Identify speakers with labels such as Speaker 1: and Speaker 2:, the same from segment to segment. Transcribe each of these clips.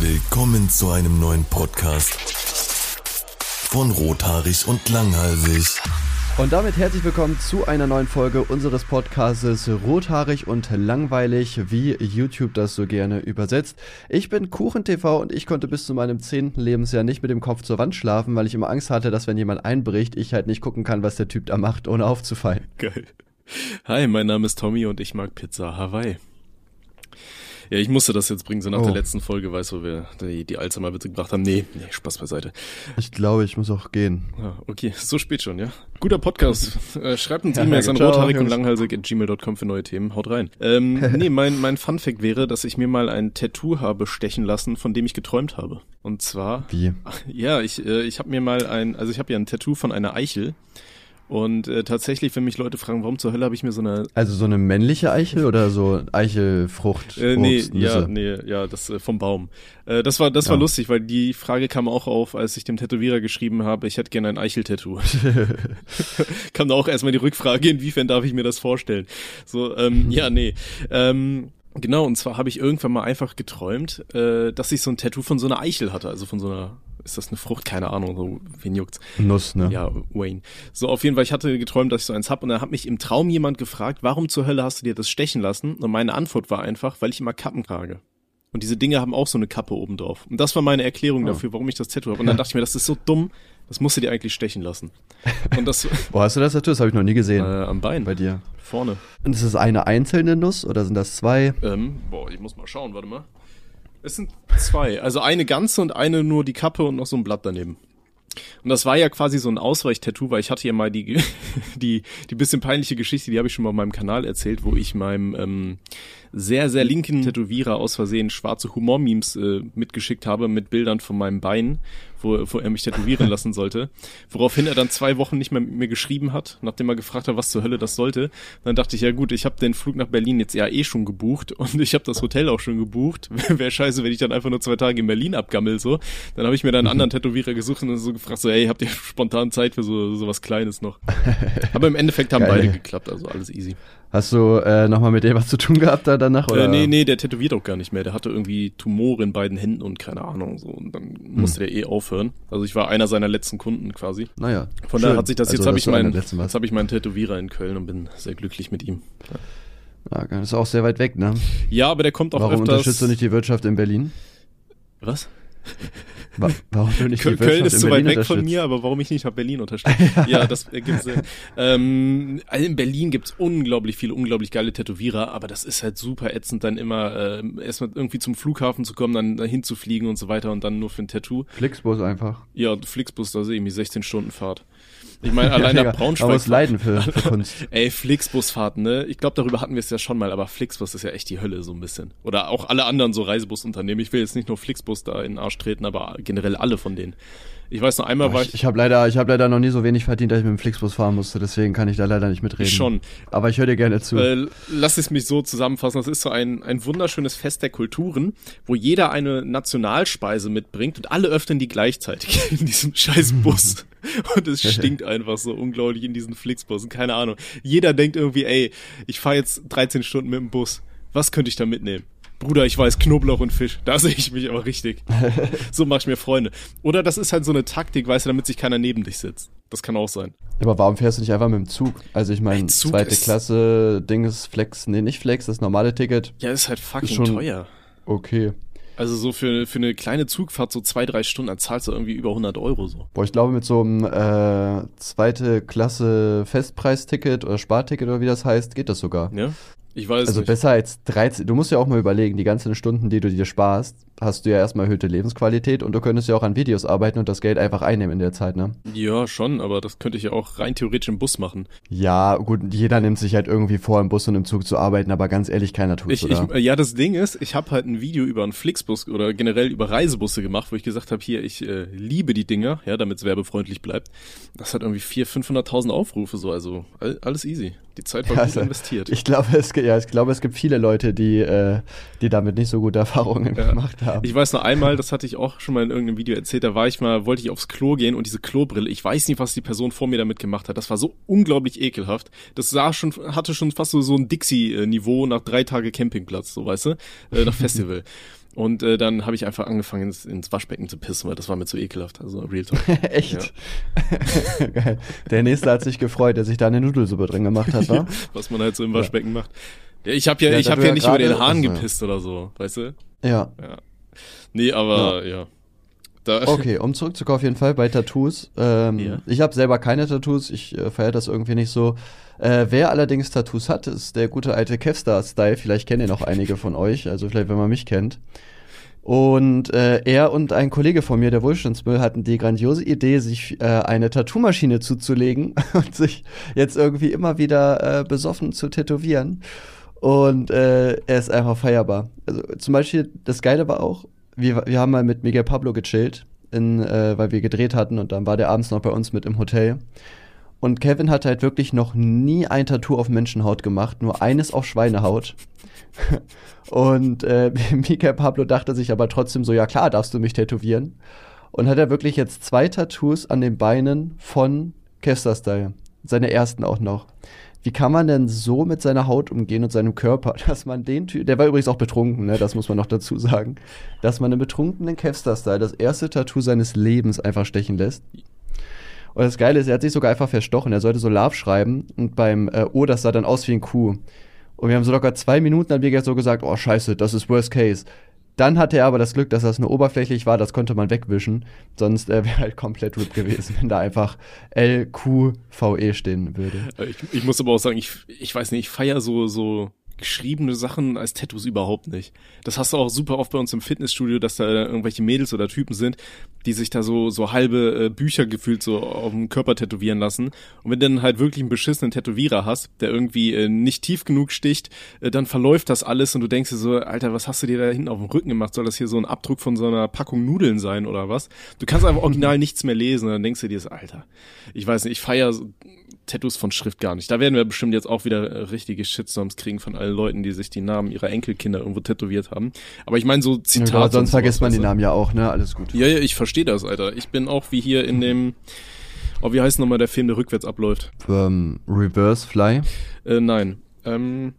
Speaker 1: Willkommen zu einem neuen Podcast von Rothaarig und Langhalsig.
Speaker 2: Und damit herzlich willkommen zu einer neuen Folge unseres Podcasts Rothaarig und Langweilig, wie YouTube das so gerne übersetzt. Ich bin KuchenTV und ich konnte bis zu meinem zehnten Lebensjahr nicht mit dem Kopf zur Wand schlafen, weil ich immer Angst hatte, dass wenn jemand einbricht, ich halt nicht gucken kann, was der Typ da macht, ohne aufzufallen.
Speaker 3: Geil. Hi, mein Name ist Tommy und ich mag Pizza Hawaii. Ja, ich musste das jetzt bringen, so nach
Speaker 2: Oh.
Speaker 3: der letzten Folge, weißt du, wir die, die Alzheimer-Witze gebracht haben. Nee, nee, Spaß beiseite.
Speaker 2: Ich glaube, ich muss auch gehen.
Speaker 3: Ja, okay, so spät schon, ja. Guter Podcast. äh, schreibt uns
Speaker 2: Ja,
Speaker 3: E-Mails an rothaarig und langhalsig at gmail.com für neue Themen. Haut rein. Ähm, nee, mein, mein Funfact wäre, dass ich mir mal ein Tattoo habe stechen lassen, von dem ich geträumt habe. Und zwar,
Speaker 2: Wie?
Speaker 3: ja, ich, äh, ich habe mir mal ein, also ich habe ja ein Tattoo von einer Eichel. Und äh, tatsächlich, wenn mich Leute fragen, warum zur Hölle habe ich mir so eine
Speaker 2: Also so eine männliche Eichel oder so Eichelfrucht?
Speaker 3: Äh, nee,
Speaker 2: Obst,
Speaker 3: ja, nee, ja, das äh, vom Baum. Äh, das war, das war
Speaker 2: Ja.
Speaker 3: lustig, weil die Frage kam auch auf, als ich dem Tätowierer geschrieben habe, ich hätte gerne ein Eichel-Tattoo. kam da auch erstmal die Rückfrage, inwiefern darf ich mir das vorstellen? So, ähm, ja, nee. Ähm, genau, und zwar habe ich irgendwann mal einfach geträumt, äh, dass ich so ein Tattoo von so einer Eichel hatte, also von so einer, ist das eine Frucht? Keine Ahnung, so, wen juckt's?
Speaker 2: Nuss, ne?
Speaker 3: Ja, Wayne. So, auf jeden Fall, ich hatte geträumt, dass ich so eins hab und dann hat mich im Traum jemand gefragt, warum zur Hölle hast du dir das stechen lassen? Und meine Antwort war einfach, weil ich immer Kappen trage. Und diese Dinge haben auch so eine Kappe oben drauf. Und das war meine Erklärung
Speaker 2: Oh.
Speaker 3: dafür, warum ich das Tattoo habe. Und dann dachte ich mir, das ist so dumm, das musst du dir eigentlich stechen lassen. Und das
Speaker 2: Wo hast du das Tattoo? Das habe ich noch nie
Speaker 3: äh,
Speaker 2: gesehen.
Speaker 3: am Bein,
Speaker 2: Bei dir.
Speaker 3: vorne.
Speaker 2: Und ist das eine einzelne Nuss oder sind das zwei?
Speaker 3: Ähm, boah, ich muss mal schauen, warte mal. Es sind zwei. Also eine ganze und eine nur die Kappe und noch so ein Blatt daneben. Und das war ja quasi so ein Ausweichtattoo, weil ich hatte ja mal die, die, die bisschen peinliche Geschichte, die habe ich schon mal auf meinem Kanal erzählt, wo ich meinem ähm, sehr, sehr linken Tätowierer aus Versehen schwarze Humor-Memes äh, mitgeschickt habe mit Bildern von meinem Bein, wo, wo er mich tätowieren lassen sollte. Woraufhin er dann zwei Wochen nicht mehr mit mir geschrieben hat, nachdem er gefragt hat, was zur Hölle das sollte. Dann dachte ich, ja gut, ich habe den Flug nach Berlin jetzt ja eh schon gebucht und ich habe das Hotel auch schon gebucht. Wäre scheiße, wenn ich dann einfach nur zwei Tage in Berlin abgammel so. Dann habe ich mir dann einen anderen Tätowierer gesucht und so gefragt, so, ey, habt ihr spontan Zeit für so, so was Kleines noch? Aber im Endeffekt haben
Speaker 2: Geil.
Speaker 3: beide geklappt, also alles easy.
Speaker 2: Hast du äh, nochmal mit dem was zu tun gehabt da danach? Oder?
Speaker 3: Äh, nee, nee, der tätowiert auch gar nicht mehr. Der hatte irgendwie Tumore in beiden Händen und keine Ahnung so. Und dann musste der eh aufhören. Also ich war einer seiner letzten Kunden quasi.
Speaker 2: Naja.
Speaker 3: Von
Speaker 2: schön.
Speaker 3: daher hat sich das,
Speaker 2: Also,
Speaker 3: jetzt habe ich meinen, jetzt habe ich meinen Tätowierer in Köln und bin sehr glücklich mit ihm.
Speaker 2: Ja, das ist auch sehr weit weg, ne?
Speaker 3: Ja, aber der kommt auch
Speaker 2: Warum
Speaker 3: öfters.
Speaker 2: unterstützt du nicht die Wirtschaft in Berlin?
Speaker 3: Was?
Speaker 2: Wa warum du nicht
Speaker 3: Köln, Köln ist zu weit weg von
Speaker 2: unterstützt?
Speaker 3: mir, aber warum ich nicht nach Berlin unterstütze? ja, das ergibt Sinn. Ähm, also in Berlin gibt's unglaublich viele, unglaublich geile Tätowierer, aber das ist halt super ätzend, dann immer äh, erstmal irgendwie zum Flughafen zu kommen, dann dahin zu fliegen und so weiter und dann nur für ein Tattoo.
Speaker 2: Flixbus einfach.
Speaker 3: Ja, Flixbus, da sehe ich mich 16 Stunden Fahrt. Ich meine, allein
Speaker 2: ja,
Speaker 3: nach Braunschweig.
Speaker 2: muss leiden für, für Kunst.
Speaker 3: Ey, Flixbusfahrten, ne? Ich glaube, darüber hatten wir es ja schon mal, aber Flixbus ist ja echt die Hölle so ein bisschen. Oder auch alle anderen so Reisebusunternehmen. Ich will jetzt nicht nur Flixbus da in den Arsch treten, aber generell alle von denen. Ich weiß noch einmal war
Speaker 2: Ich, ich habe leider, ich hab leider noch nie so wenig verdient, dass ich mit dem Flixbus fahren musste, deswegen kann ich da leider nicht mitreden.
Speaker 3: ich schon.
Speaker 2: Aber ich höre dir gerne zu.
Speaker 3: Äh, lass es mich so zusammenfassen. Das ist so ein, ein wunderschönes Fest der Kulturen, wo jeder eine Nationalspeise mitbringt und alle öffnen die gleichzeitig in diesem scheiß Bus. Und es stinkt einfach so unglaublich in diesen Flixbussen. Keine Ahnung. Jeder denkt irgendwie, ey, ich fahre jetzt 13 Stunden mit dem Bus. Was könnte ich da mitnehmen? Bruder, ich weiß, Knoblauch und Fisch. Da sehe ich mich aber richtig. so mach ich mir Freunde. Oder das ist halt so eine Taktik, weißt du, damit sich keiner neben dich sitzt. Das kann auch sein.
Speaker 2: Aber warum fährst du nicht einfach mit dem Zug? Also ich meine, zweite
Speaker 3: ist-
Speaker 2: Klasse, Ding ist Flex, nee, nicht Flex, das normale Ticket.
Speaker 3: Ja, ist halt fucking
Speaker 2: schon-
Speaker 3: teuer.
Speaker 2: Okay.
Speaker 3: Also so für, für eine kleine Zugfahrt, so zwei, drei Stunden, da zahlst du irgendwie über 100 Euro so.
Speaker 2: Boah, ich glaube mit so einem äh, zweite Klasse Festpreisticket oder Sparticket oder wie das heißt, geht das sogar.
Speaker 3: Ja? Ich weiß
Speaker 2: Also
Speaker 3: nicht.
Speaker 2: besser als 13. Du musst ja auch mal überlegen, die ganzen Stunden, die du dir sparst, hast du ja erstmal erhöhte Lebensqualität und du könntest ja auch an Videos arbeiten und das Geld einfach einnehmen in der Zeit, ne?
Speaker 3: Ja, schon, aber das könnte ich ja auch rein theoretisch im Bus machen.
Speaker 2: Ja, gut, jeder nimmt sich halt irgendwie vor, im Bus und im Zug zu arbeiten, aber ganz ehrlich, keiner tut's,
Speaker 3: Ich, äh, ja, das Ding ist, ich habe halt ein Video über einen Flixbus oder generell über Reisebusse gemacht, wo ich gesagt habe, hier, ich äh, liebe die Dinger, ja, damit es werbefreundlich bleibt. Das hat irgendwie 400.000, 500.000 Aufrufe so, also all, alles easy. Die Zeit war
Speaker 2: Also,
Speaker 3: gut investiert.
Speaker 2: Ich glaube, es, gibt- ja, ich glaube, es gibt viele Leute, die, äh, die damit nicht so gute Erfahrungen
Speaker 3: Ja.
Speaker 2: gemacht haben.
Speaker 3: Ich weiß noch einmal, das hatte ich auch schon mal in irgendeinem Video erzählt, da war ich mal, wollte ich aufs Klo gehen und diese Klobrille, ich weiß nicht, was die Person vor mir damit gemacht hat. Das war so unglaublich ekelhaft. Das sah schon, hatte schon fast so, so ein Dixie-Niveau nach drei Tage Campingplatz, so weißt du, äh, nach Festival. Und äh, dann habe ich einfach angefangen, ins, ins Waschbecken zu pissen, weil das war mir zu ekelhaft. Also Real Talk.
Speaker 2: Echt? Geil. Der nächste hat sich gefreut, der sich da eine Nudelsuppe drin gemacht hat, wa?
Speaker 3: Was man halt so im Waschbecken macht. Ja, ich habe ja,
Speaker 2: Ja,
Speaker 3: ich
Speaker 2: du
Speaker 3: ja
Speaker 2: ja
Speaker 3: nicht über den Hahn
Speaker 2: ja.
Speaker 3: gepisst oder so, weißt du?
Speaker 2: Ja.
Speaker 3: Nee, aber ja. Da,
Speaker 2: Okay, um zurückzukommen auf jeden Fall bei Tattoos. Ähm,
Speaker 3: Ja.
Speaker 2: Ich habe selber keine Tattoos, ich äh, feiere das irgendwie nicht so. Äh, wer allerdings Tattoos hat, ist der gute alte Kevstar-Style. Vielleicht kennen ihn auch einige von euch, also vielleicht, wenn man mich kennt. Und äh, er und ein Kollege von mir, der Wohlstandsmüll, hatten die grandiose Idee, sich äh, eine Tattoo-Maschine zuzulegen und sich jetzt irgendwie immer wieder äh, besoffen zu tätowieren. Und äh, er ist einfach feierbar. Also zum Beispiel, das Geile war auch, wir, wir haben mal mit Miguel Pablo gechillt, in, äh, weil wir gedreht hatten und dann war der abends noch bei uns mit im Hotel. Und Kevin hat halt wirklich noch nie ein Tattoo auf Menschenhaut gemacht, nur eines auf Schweinehaut. und äh, Miguel Pablo dachte sich aber trotzdem so, ja klar, darfst du mich tätowieren. Und hat er wirklich jetzt zwei Tattoos an den Beinen von Kester Style. Seine ersten auch noch. Wie kann man denn so mit seiner Haut umgehen und seinem Körper, dass man den Typ, der war übrigens auch betrunken, ne, das muss man noch dazu sagen, dass man einen betrunkenen Kevstar-Style das erste Tattoo seines Lebens einfach stechen lässt. Und das Geile ist, er hat sich sogar einfach verstochen. Er sollte so Love schreiben und beim äh, O, das sah dann aus wie ein Kuh. Und wir haben so locker zwei Minuten, haben wir so gesagt, oh scheiße, das ist Worst Case. Dann hatte er aber das Glück, dass das nur oberflächlich war, das konnte man wegwischen. Sonst äh, wäre halt komplett RIP gewesen, wenn da einfach LQVE stehen würde.
Speaker 3: ich, ich muss aber auch sagen, ich, ich weiß nicht, ich feier so, so geschriebene Sachen als Tattoos überhaupt nicht. Das hast du auch super oft bei uns im Fitnessstudio, dass da irgendwelche Mädels oder Typen sind, die sich da so, so halbe äh, Bücher gefühlt so auf dem Körper tätowieren lassen. Und wenn du dann halt wirklich einen beschissenen Tätowierer hast, der irgendwie äh, nicht tief genug sticht, äh, dann verläuft das alles und du denkst dir so, Alter, was hast du dir da hinten auf dem Rücken gemacht? Soll das hier so ein Abdruck von so einer Packung Nudeln sein oder was? Du kannst einfach original nichts mehr lesen und dann denkst du dir so, Alter, ich weiß nicht, ich feier so Tattoos von Schrift gar nicht. Da werden wir bestimmt jetzt auch wieder äh, richtige Shitstorms kriegen von allen Leuten, die sich die Namen ihrer Enkelkinder irgendwo tätowiert haben. Aber ich meine so Zitate.
Speaker 2: Ja, sonst vergisst man die
Speaker 3: du?
Speaker 2: Namen ja auch, ne? Alles gut.
Speaker 3: Ja, ja, ich verstehe das, Alter. Ich bin auch wie hier in dem, oh, wie heißt nochmal der Film, der rückwärts abläuft?
Speaker 2: Ähm, Reverse Fly.
Speaker 3: Äh, nein. Ähm,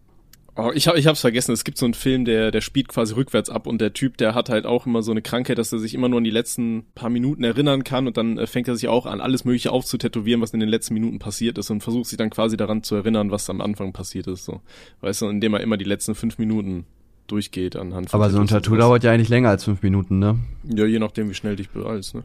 Speaker 3: oh, ich, hab, ich hab's vergessen. Es gibt so einen Film, der, der spielt quasi rückwärts ab und der Typ, der hat halt auch immer so eine Krankheit, dass er sich immer nur an die letzten paar Minuten erinnern kann und dann äh, fängt er sich auch an, alles Mögliche aufzutätowieren, was in den letzten Minuten passiert ist und versucht sich dann quasi daran zu erinnern, was am Anfang passiert ist. So. Weißt du, indem er immer die letzten fünf Minuten durchgeht anhand von
Speaker 2: Aber so ein Tattoo dauert ja eigentlich länger als fünf Minuten, ne?
Speaker 3: Ja, je nachdem, wie schnell dich beeilst, ne?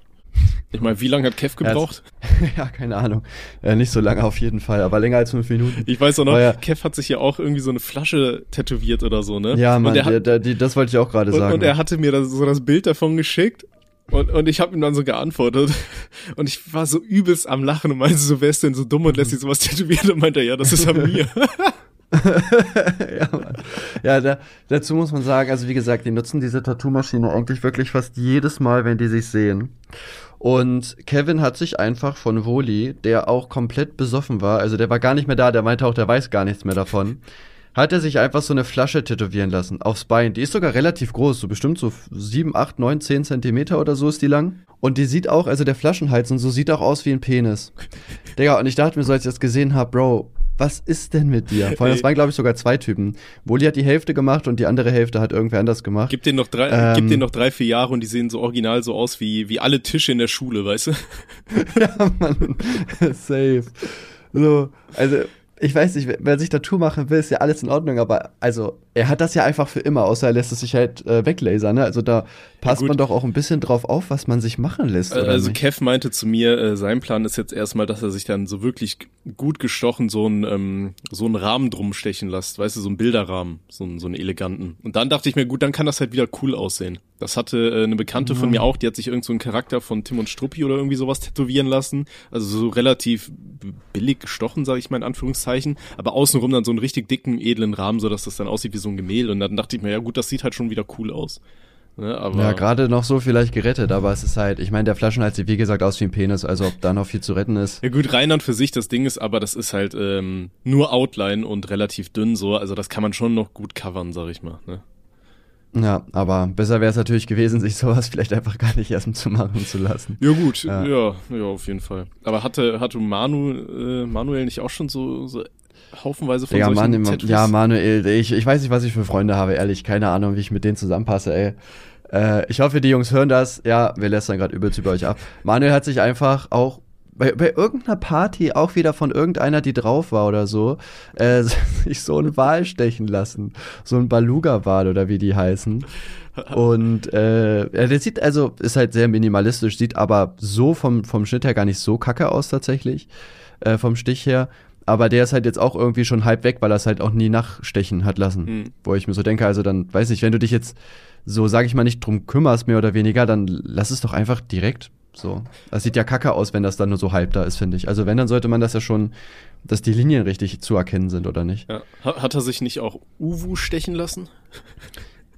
Speaker 3: Ich meine, wie lange hat Kev gebraucht?
Speaker 2: ja, keine Ahnung. Äh, nicht so lange auf jeden Fall, aber länger als fünf Minuten.
Speaker 3: Ich weiß auch noch,
Speaker 2: ja.
Speaker 3: Kev hat sich ja auch irgendwie so eine Flasche tätowiert oder so, ne?
Speaker 2: Ja, Mann,
Speaker 3: hat,
Speaker 2: der, der, das wollte ich auch gerade sagen.
Speaker 3: und er hatte mir das, so das Bild davon geschickt und, und ich habe ihm dann so geantwortet und ich war so übelst am Lachen und meinte so, wer ist denn so dumm und lässt sich sowas tätowieren und meinte er, ja, das ist an mir.
Speaker 2: ja, Mann. ja da, dazu muss man sagen, also wie gesagt, die nutzen diese Tattoo-Maschine eigentlich wirklich fast jedes Mal, wenn die sich sehen. Und Kevin hat sich einfach von Woli, der auch komplett besoffen war, also der war gar nicht mehr da, der meinte auch, der weiß gar nichts mehr davon, hat er sich einfach so eine Flasche tätowieren lassen aufs Bein. Die ist sogar relativ groß, so bestimmt so 7, 8, 9, 10 Zentimeter oder so ist die lang. Und die sieht auch, also der Flaschenhals und so sieht auch aus wie ein Penis. Digga, und ich dachte mir so, als ich das gesehen habe, Bro, was ist denn mit dir? Vor allem, das
Speaker 3: Ey.
Speaker 2: waren, glaube ich, sogar zwei Typen. Woli hat die Hälfte gemacht und die andere Hälfte hat irgendwer anders gemacht.
Speaker 3: Gib denen noch drei,
Speaker 2: Ähm.
Speaker 3: gib denen noch drei, vier Jahre und die sehen so original so aus wie, wie alle Tische in der Schule, weißt du?
Speaker 2: ja, Mann. Safe. So, also, ich weiß nicht, wer- sich Tattoo machen will, ist ja alles in Ordnung, aber also, er hat das ja einfach für immer, außer er lässt es sich halt äh, weglasern, ne? Also da passt
Speaker 3: gut.
Speaker 2: man doch auch ein bisschen drauf auf, was man sich machen lässt,
Speaker 3: Also
Speaker 2: nicht?
Speaker 3: Kev meinte zu mir, äh, sein Plan ist jetzt erstmal, dass er sich dann so wirklich gut gestochen so einen ähm, so einen Rahmen drum stechen lässt, weißt du, so einen Bilderrahmen, so einen, so einen eleganten. Und dann dachte ich mir, gut, dann kann das halt wieder cool aussehen. Das hatte äh, eine Bekannte von mir auch, die hat sich irgend so einen Charakter von Tim und Struppi oder irgendwie sowas tätowieren lassen. Also so relativ billig gestochen, sage ich mal in Anführungszeichen, aber außenrum dann so einen richtig dicken, edlen Rahmen, so dass das dann aussieht wie so ein Gemälde. Und dann dachte ich mir, ja gut, das sieht halt schon wieder cool aus. Ne, aber
Speaker 2: Ja, gerade noch so vielleicht gerettet, aber es ist halt, ich meine, der Flaschenhals sieht wie gesagt aus wie ein Penis, also ob da noch viel zu retten ist.
Speaker 3: Ja gut, Rheinland für sich, das Ding ist aber, das ist halt ähm, nur Outline und relativ dünn so, also das kann man schon noch gut covern, sag ich mal. Ne?
Speaker 2: Ja, aber besser wäre es natürlich gewesen, sich sowas vielleicht einfach gar nicht erst zu machen zu lassen.
Speaker 3: Ja gut,
Speaker 2: Ja.
Speaker 3: ja. ja, auf jeden Fall. Aber hatte hatte Manu äh, Manuel nicht auch schon so so haufenweise von
Speaker 2: Digga,
Speaker 3: solchen Tattoos.
Speaker 2: ja, Manuel, ich, ich weiß nicht, was ich für Freunde habe, ehrlich. Keine Ahnung, wie ich mit denen zusammenpasse, ey. Äh, ich hoffe, die Jungs hören das. Ja, wir lästern gerade übelst über euch ab. Manuel hat sich einfach auch bei, bei irgendeiner Party, auch wieder von irgendeiner, die drauf war oder so, äh, sich so ein Wal stechen lassen. So ein Baluga-Wal oder wie die heißen. Und äh, der sieht also, ist halt sehr minimalistisch, sieht aber so vom, vom Schnitt her gar nicht so kacke aus tatsächlich, äh, vom Stich her. Aber der ist halt jetzt auch irgendwie schon halb weg, weil er es halt auch nie nachstechen hat lassen.
Speaker 3: Hm.
Speaker 2: Wo ich mir so denke, also dann, weiß nicht, wenn du dich jetzt so, sag ich mal, nicht drum kümmerst, mehr oder weniger, dann lass es doch einfach direkt so. Das sieht ja kacke aus, wenn das dann nur so halb da ist, finde ich. Also wenn, dann sollte man das ja schon, dass die Linien richtig zu erkennen sind, oder nicht?
Speaker 3: Ja. Hat, er sich nicht auch Uwu stechen lassen?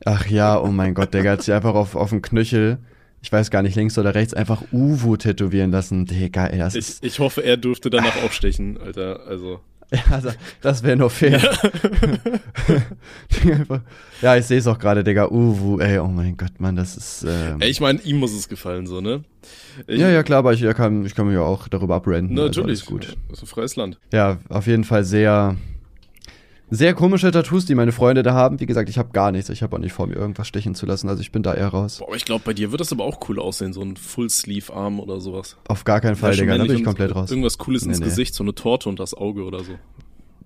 Speaker 2: Ach ja, oh mein Gott, der hat sich einfach auf, auf den Knöchel, ich weiß gar nicht, links oder rechts, einfach Uwu tätowieren lassen. Digga, ey, das
Speaker 3: Ich,
Speaker 2: ist,
Speaker 3: ich hoffe, er dürfte danach auch stechen, Alter. Also.
Speaker 2: Ja, also, das wäre nur fair. Einfach- ja, ich sehe es auch gerade, Digga, Uwu, ey, oh mein Gott, Mann, das ist, ähm,
Speaker 3: Ey, ich meine, ihm muss es gefallen, so, ne? Ich,
Speaker 2: ja, ja, klar, aber ich, ja, kann, ich kann mich ja auch darüber abrenten.
Speaker 3: Na,
Speaker 2: also
Speaker 3: natürlich.
Speaker 2: alles gut.
Speaker 3: Das ist ein freies Land.
Speaker 2: Ja, auf jeden Fall sehr, sehr komische Tattoos, die meine Freunde da haben. Wie gesagt, ich habe gar nichts. Ich habe auch nicht vor, mir irgendwas stechen zu lassen. Also ich bin da eher raus.
Speaker 3: Boah, aber ich glaube, bei dir wird das aber auch cool aussehen, so ein Full-Sleeve-Arm oder sowas.
Speaker 2: Auf gar keinen Fall,
Speaker 3: Ja,
Speaker 2: Digga. Da bin ich komplett raus.
Speaker 3: Irgendwas Cooles ins
Speaker 2: Nee, nee.
Speaker 3: Gesicht, so eine Torte und das Auge oder so.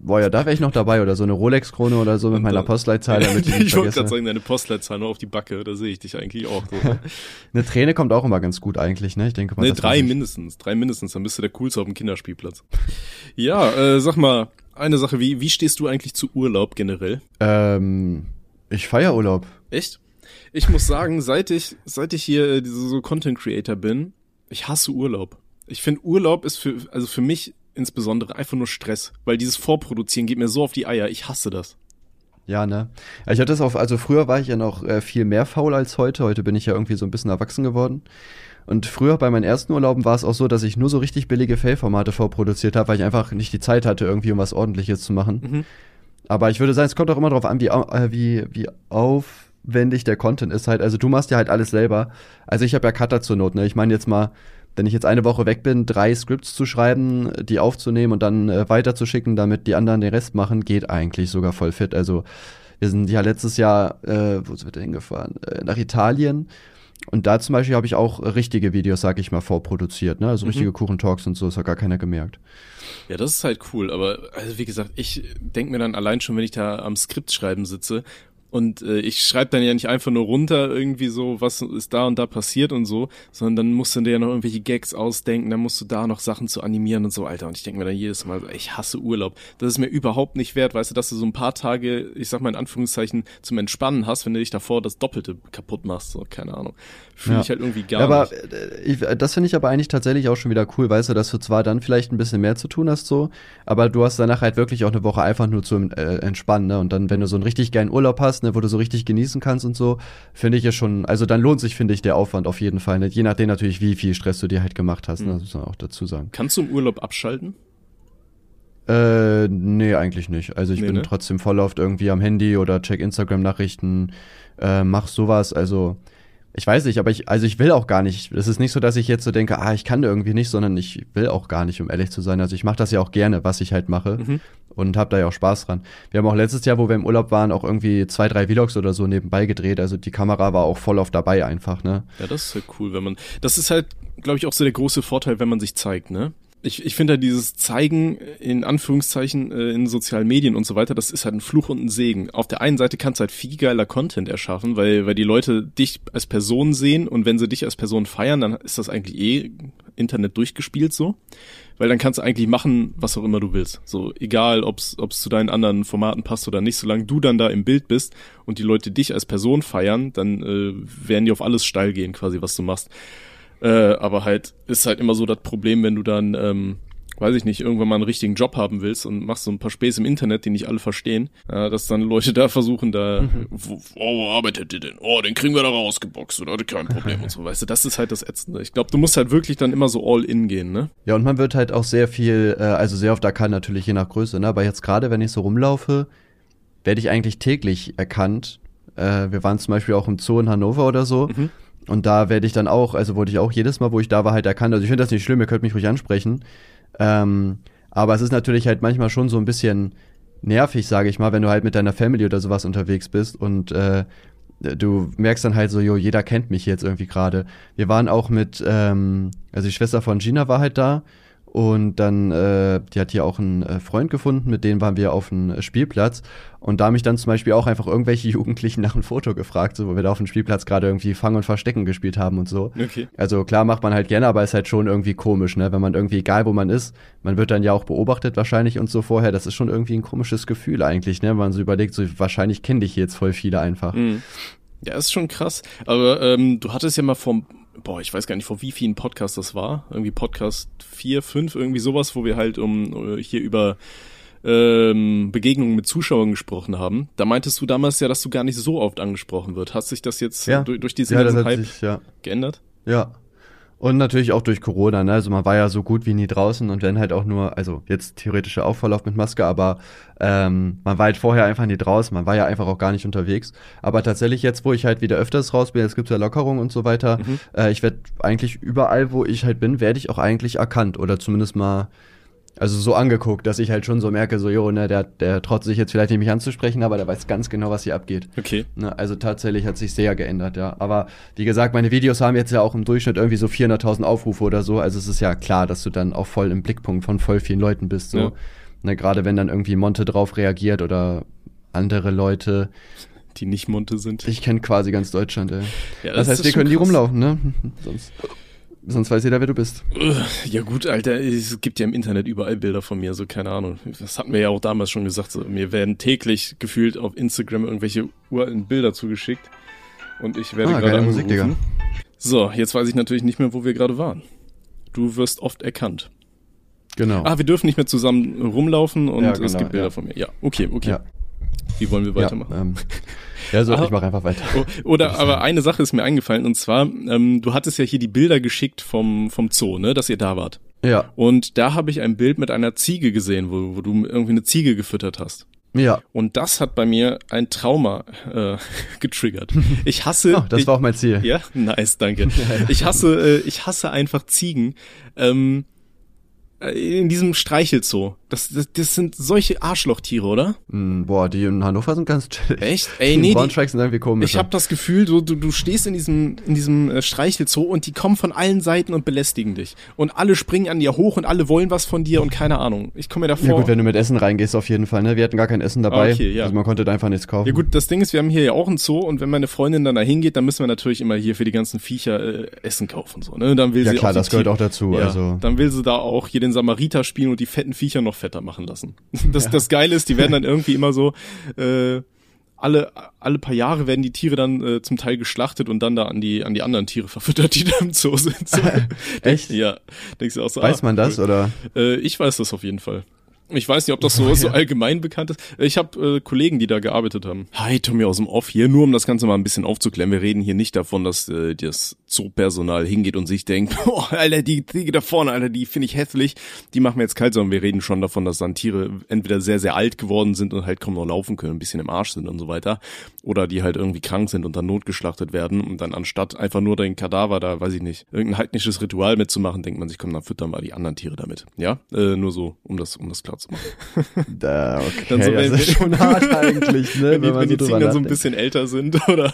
Speaker 2: Boah, ja, da wäre ich noch dabei. Oder so eine Rolex-Krone oder so mit
Speaker 3: Und
Speaker 2: meiner Postleitzahl, damit ich
Speaker 3: ich wollte gerade sagen, deine Postleitzahl nur auf die Backe, da sehe ich dich eigentlich auch. So.
Speaker 2: Eine Träne kommt auch immer ganz gut eigentlich, ne? Ich denke mal.
Speaker 3: nee,
Speaker 2: das
Speaker 3: drei mindestens, drei mindestens, dann bist du der Coolste auf dem Kinderspielplatz. ja, äh, sag mal, eine Sache, wie, wie stehst du eigentlich zu Urlaub generell?
Speaker 2: Ähm, ich feier Urlaub.
Speaker 3: Echt? Ich muss sagen, seit ich, seit ich hier äh, so Content Creator bin, ich hasse Urlaub. Ich finde Urlaub ist für, also für mich insbesondere einfach nur Stress, weil dieses Vorproduzieren geht mir so auf die Eier. Ich hasse das.
Speaker 2: Ja, ne? Ich hatte das auf, also früher war ich ja noch äh, viel mehr faul als heute. Heute bin ich ja irgendwie so ein bisschen erwachsen geworden. Und früher bei meinen ersten Urlauben war es auch so, dass ich nur so richtig billige Fail-Formate vorproduziert habe, weil ich einfach nicht die Zeit hatte, irgendwie um was ordentliches zu machen.
Speaker 3: Mhm.
Speaker 2: Aber ich würde sagen, es kommt auch immer darauf an, wie, äh, wie, wie aufwendig der Content ist halt. Also du machst ja halt alles selber. Also ich habe ja Cutter zur Not, ne? Ich meine jetzt mal, wenn ich jetzt eine Woche weg bin, drei Scripts zu schreiben, die aufzunehmen und dann äh, weiterzuschicken, damit die anderen den Rest machen, geht eigentlich sogar voll fit. Also wir sind ja letztes Jahr, äh, wo sind wir denn hingefahren? Äh, nach Italien. Und da zum Beispiel habe ich auch richtige Videos, sag ich mal, vorproduziert, ne? Also
Speaker 3: Mhm.
Speaker 2: richtige Kuchentalks und so, das hat gar keiner gemerkt.
Speaker 3: Ja, das ist halt cool, aber also wie gesagt, ich denk mir dann allein schon, wenn ich da am Skript schreiben sitze und äh, ich schreibe dann ja nicht einfach nur runter irgendwie so, was ist da und da passiert und so, sondern dann musst du dir ja noch irgendwelche Gags ausdenken, dann musst du da noch Sachen zu animieren und so, Alter. Und ich denk mir dann jedes Mal, ich hasse Urlaub. Das ist mir überhaupt nicht wert, weißt du, dass du so ein paar Tage, ich sag mal in Anführungszeichen, zum Entspannen hast, wenn du dich davor das Doppelte kaputt machst, so, keine Ahnung. Fühle
Speaker 2: Ja.
Speaker 3: ich halt irgendwie gar
Speaker 2: aber
Speaker 3: nicht.
Speaker 2: äh, ich, das finde ich aber eigentlich tatsächlich auch schon wieder cool, weißt du, dass du zwar dann vielleicht ein bisschen mehr zu tun hast so, aber du hast danach halt wirklich auch eine Woche einfach nur zum äh, Entspannen, ne? Und dann, wenn du so einen richtig geilen Urlaub hast, ne, wo du so richtig genießen kannst und so, finde ich es schon, also dann lohnt sich, finde ich, der Aufwand auf jeden Fall. Ne? Je nachdem natürlich, wie viel Stress du dir halt gemacht hast, ne?
Speaker 3: Mhm.
Speaker 2: Das muss man auch dazu sagen.
Speaker 3: Kannst du im Urlaub abschalten?
Speaker 2: Äh, nee, eigentlich nicht. Also ich
Speaker 3: Nee,
Speaker 2: bin
Speaker 3: ne?
Speaker 2: trotzdem voll oft irgendwie am Handy oder check Instagram-Nachrichten, äh, mach sowas. Also ich weiß nicht, aber ich, also ich will auch gar nicht. Es ist nicht so, dass ich jetzt so denke, ah, ich kann irgendwie nicht, sondern ich will auch gar nicht, um ehrlich zu sein. Also ich mache das ja auch gerne, was ich halt mache
Speaker 3: Mhm.
Speaker 2: und habe da ja auch Spaß dran. Wir haben auch letztes Jahr, wo wir im Urlaub waren, auch irgendwie zwei, drei Vlogs oder so nebenbei gedreht. Also die Kamera war auch voll auf dabei einfach, ne?
Speaker 3: Ja, das ist halt cool, wenn man. Das ist halt, glaube ich, auch so der große Vorteil, wenn man sich zeigt, ne? Ich, ich finde halt dieses Zeigen in Anführungszeichen äh, in sozialen Medien und so weiter, das ist halt ein Fluch und ein Segen. Auf der einen Seite kannst du halt viel geiler Content erschaffen, weil, weil die Leute dich als Person sehen und wenn sie dich als Person feiern, dann ist das eigentlich eh Internet durchgespielt so. Weil dann kannst du eigentlich machen, was auch immer du willst. So, egal, ob's ob's zu deinen anderen Formaten passt oder nicht, solange du dann da im Bild bist und die Leute dich als Person feiern, dann äh, werden die auf alles steil gehen, quasi, was du machst. Äh, aber halt, ist halt immer so das Problem, wenn du dann, ähm, weiß ich nicht, irgendwann mal einen richtigen Job haben willst und machst so ein paar Späße im Internet, die nicht alle verstehen, äh, dass dann Leute da versuchen, da, wo, oh, wo arbeitet ihr denn? Oh, den kriegen wir da rausgeboxt oder kein Problem und so, weißt du, das ist halt das Ätzende. Ich glaube, du musst halt wirklich dann immer so all in gehen, ne?
Speaker 2: Ja, und man wird halt auch sehr viel, äh, also sehr oft erkannt, natürlich je nach Größe, ne? Aber jetzt gerade, wenn ich so rumlaufe, werde ich eigentlich täglich erkannt. Äh, wir waren zum Beispiel auch im Zoo in Hannover oder so.
Speaker 3: Mhm.
Speaker 2: Und da werde ich dann auch, also wurde ich auch jedes Mal, wo ich da war, halt erkannt. Also ich finde das nicht schlimm, ihr könnt mich ruhig ansprechen. Ähm, Aber es ist natürlich halt manchmal schon so ein bisschen nervig, sage ich mal, wenn du halt mit deiner Family oder sowas unterwegs bist und äh, du merkst dann halt so, jo, jeder kennt mich jetzt irgendwie gerade. Wir waren auch mit, ähm, also die Schwester von Gina war halt da und dann, äh, die hat hier auch einen äh, Freund gefunden, mit dem waren wir auf einem Spielplatz. Und da haben mich dann zum Beispiel auch einfach irgendwelche Jugendlichen nach einem Foto gefragt, so, wo wir da auf dem Spielplatz gerade irgendwie Fang und Verstecken gespielt haben und so.
Speaker 3: Okay.
Speaker 2: Also klar macht man halt gerne, aber ist halt schon irgendwie komisch, ne? Wenn man irgendwie, egal wo man ist, man wird dann ja auch beobachtet wahrscheinlich und so vorher. Das ist schon irgendwie ein komisches Gefühl eigentlich, ne? Wenn man so überlegt, so wahrscheinlich kenne dich jetzt voll viele einfach.
Speaker 3: Mhm. Ja, ist schon krass. Aber ähm, du hattest ja mal vom boah, ich weiß gar nicht, vor wie vielen Podcasts das war. Irgendwie Podcast 4, 5, irgendwie sowas, wo wir halt um äh, hier über ähm, Begegnungen mit Zuschauern gesprochen haben. Da meintest du damals ja, dass du gar nicht so oft angesprochen wird. Hat sich das jetzt
Speaker 2: Ja.
Speaker 3: durch, durch diesen
Speaker 2: Ja,
Speaker 3: ganzen Hype
Speaker 2: sich, ja.
Speaker 3: geändert?
Speaker 2: Ja. Und natürlich auch durch Corona, ne? Also man war ja so gut wie nie draußen und wenn halt auch nur, also jetzt theoretischer Aufverlauf mit Maske, aber ähm, man war halt vorher einfach nie draußen, man war ja einfach auch gar nicht unterwegs. Aber tatsächlich jetzt, wo ich halt wieder öfters raus bin, jetzt gibt's ja Lockerungen und so weiter,
Speaker 3: Mhm.
Speaker 2: äh, ich werde eigentlich überall, wo ich halt bin, werde ich auch eigentlich erkannt oder zumindest mal also so angeguckt, dass ich halt schon so merke, so, jo, ne, der, der traut sich jetzt vielleicht nicht mich anzusprechen, aber der weiß ganz genau, was hier abgeht.
Speaker 3: Okay.
Speaker 2: Ne, also tatsächlich hat sich sehr geändert, ja. Aber wie gesagt, meine Videos haben jetzt ja auch im Durchschnitt irgendwie so 400.000 Aufrufe oder so. Also es ist ja klar, dass du dann auch voll im Blickpunkt von voll vielen Leuten bist. So.
Speaker 3: Ja.
Speaker 2: Ne, Gerade wenn dann irgendwie Monte drauf reagiert oder andere Leute.
Speaker 3: Die nicht Monte sind.
Speaker 2: Ich kenne quasi ganz Deutschland, ey.
Speaker 3: Ja,
Speaker 2: das, heißt,
Speaker 3: ist
Speaker 2: wir können die
Speaker 3: krass.
Speaker 2: rumlaufen, ne? Sonst, sonst weiß jeder, wer du bist.
Speaker 3: Ja gut, Alter, es gibt ja im Internet überall Bilder von mir, so keine Ahnung. Das hatten wir ja auch damals schon gesagt. So, mir werden täglich gefühlt auf Instagram irgendwelche uralten Bilder zugeschickt. Und ich werde
Speaker 2: Ah,
Speaker 3: gerade
Speaker 2: Musik,
Speaker 3: angerufen. So, jetzt weiß ich natürlich nicht mehr, wo wir gerade waren. Du wirst oft erkannt.
Speaker 2: Genau.
Speaker 3: Ah, wir dürfen nicht mehr zusammen rumlaufen und
Speaker 2: Ja,
Speaker 3: es
Speaker 2: genau,
Speaker 3: gibt Bilder
Speaker 2: ja.
Speaker 3: von mir. Ja, okay, okay.
Speaker 2: Ja.
Speaker 3: Wie wollen wir weitermachen?
Speaker 2: Ja, ähm, ja so,
Speaker 3: Aber-
Speaker 2: ich mache einfach weiter.
Speaker 3: Oh, Oder aber eine Sache ist mir eingefallen und zwar, ähm, du hattest ja hier die Bilder geschickt vom, vom Zoo, ne, dass ihr da wart.
Speaker 2: Ja,
Speaker 3: Und da habe ich ein Bild mit einer Ziege gesehen, wo, wo du irgendwie eine Ziege gefüttert hast.
Speaker 2: ja.
Speaker 3: Und das hat bei mir ein Trauma äh, getriggert. Ich hasse.
Speaker 2: Oh, das
Speaker 3: ich,
Speaker 2: war auch mein Ziel.
Speaker 3: Ja, nice, danke. Ich hasse, äh, ich hasse einfach Ziegen. Ähm, äh, in diesem Streichelzoo. Das, das, das sind solche Arschlochtiere, oder?
Speaker 2: Mm, boah, die in Hannover sind ganz chillig.
Speaker 3: Echt? Ey,
Speaker 2: Die
Speaker 3: nee,
Speaker 2: Braunschweig sind irgendwie komisch.
Speaker 3: ich habe das Gefühl, du, du, du stehst in diesem, in diesem äh, Streichelzoo und die kommen von allen Seiten und belästigen dich. Und alle springen an dir hoch und alle wollen was von dir und keine Ahnung. Ich komme mir davor.
Speaker 2: Ja gut, wenn du mit Essen reingehst, auf jeden Fall. Ne? Wir hatten gar kein Essen dabei.
Speaker 3: Okay, ja.
Speaker 2: Also man konnte da einfach nichts kaufen.
Speaker 3: Ja gut, das Ding ist, wir haben hier ja auch einen Zoo und wenn meine Freundin dann da hingeht, dann müssen wir natürlich immer hier für die ganzen Viecher äh, Essen kaufen so, ne? Dann will
Speaker 2: Ja
Speaker 3: sie
Speaker 2: klar, das gehört
Speaker 3: Tiere-
Speaker 2: auch dazu,
Speaker 3: Ja,
Speaker 2: also-
Speaker 3: dann will sie da auch hier den Samariter spielen und die fetten Viecher noch fetter machen lassen. Das das geile ist, die werden dann irgendwie immer so äh, alle alle paar Jahre werden die Tiere dann äh, zum Teil geschlachtet und dann da an die an die anderen Tiere verfüttert, die da im Zoo sind. So.
Speaker 2: Echt?
Speaker 3: Ja, denkst du auch so.
Speaker 2: Weiß
Speaker 3: ah,
Speaker 2: man das
Speaker 3: cool.
Speaker 2: oder?
Speaker 3: Äh, ich weiß das auf jeden Fall. Ich weiß nicht, ob das so, so allgemein bekannt ist. Ich habe äh, Kollegen, die da gearbeitet haben. Hi, Tommy aus dem Off hier. Nur um das Ganze mal ein bisschen aufzuklären. Wir reden hier nicht davon, dass äh, das Zoopersonal hingeht und sich denkt, boah, Alter, die Ziege da vorne, Alter, die finde ich hässlich. Die machen wir jetzt kalt, sondern wir reden schon davon, dass dann Tiere entweder sehr, sehr alt geworden sind und halt kaum noch laufen können, ein bisschen im Arsch sind und so weiter. Oder die halt irgendwie krank sind und dann notgeschlachtet werden. Und dann anstatt einfach nur den Kadaver da, weiß ich nicht, irgendein heidnisches Ritual mitzumachen, denkt man sich, komm, dann füttern wir die anderen Tiere damit. Ja, äh, nur so, um das, um das klar zu machen.
Speaker 2: Da, okay,
Speaker 3: Dann so, wenn-
Speaker 2: das ist schon hart eigentlich, ne?
Speaker 3: wenn die, wenn die
Speaker 2: so drüber
Speaker 3: Ziegen dann so ein bisschen älter sind oder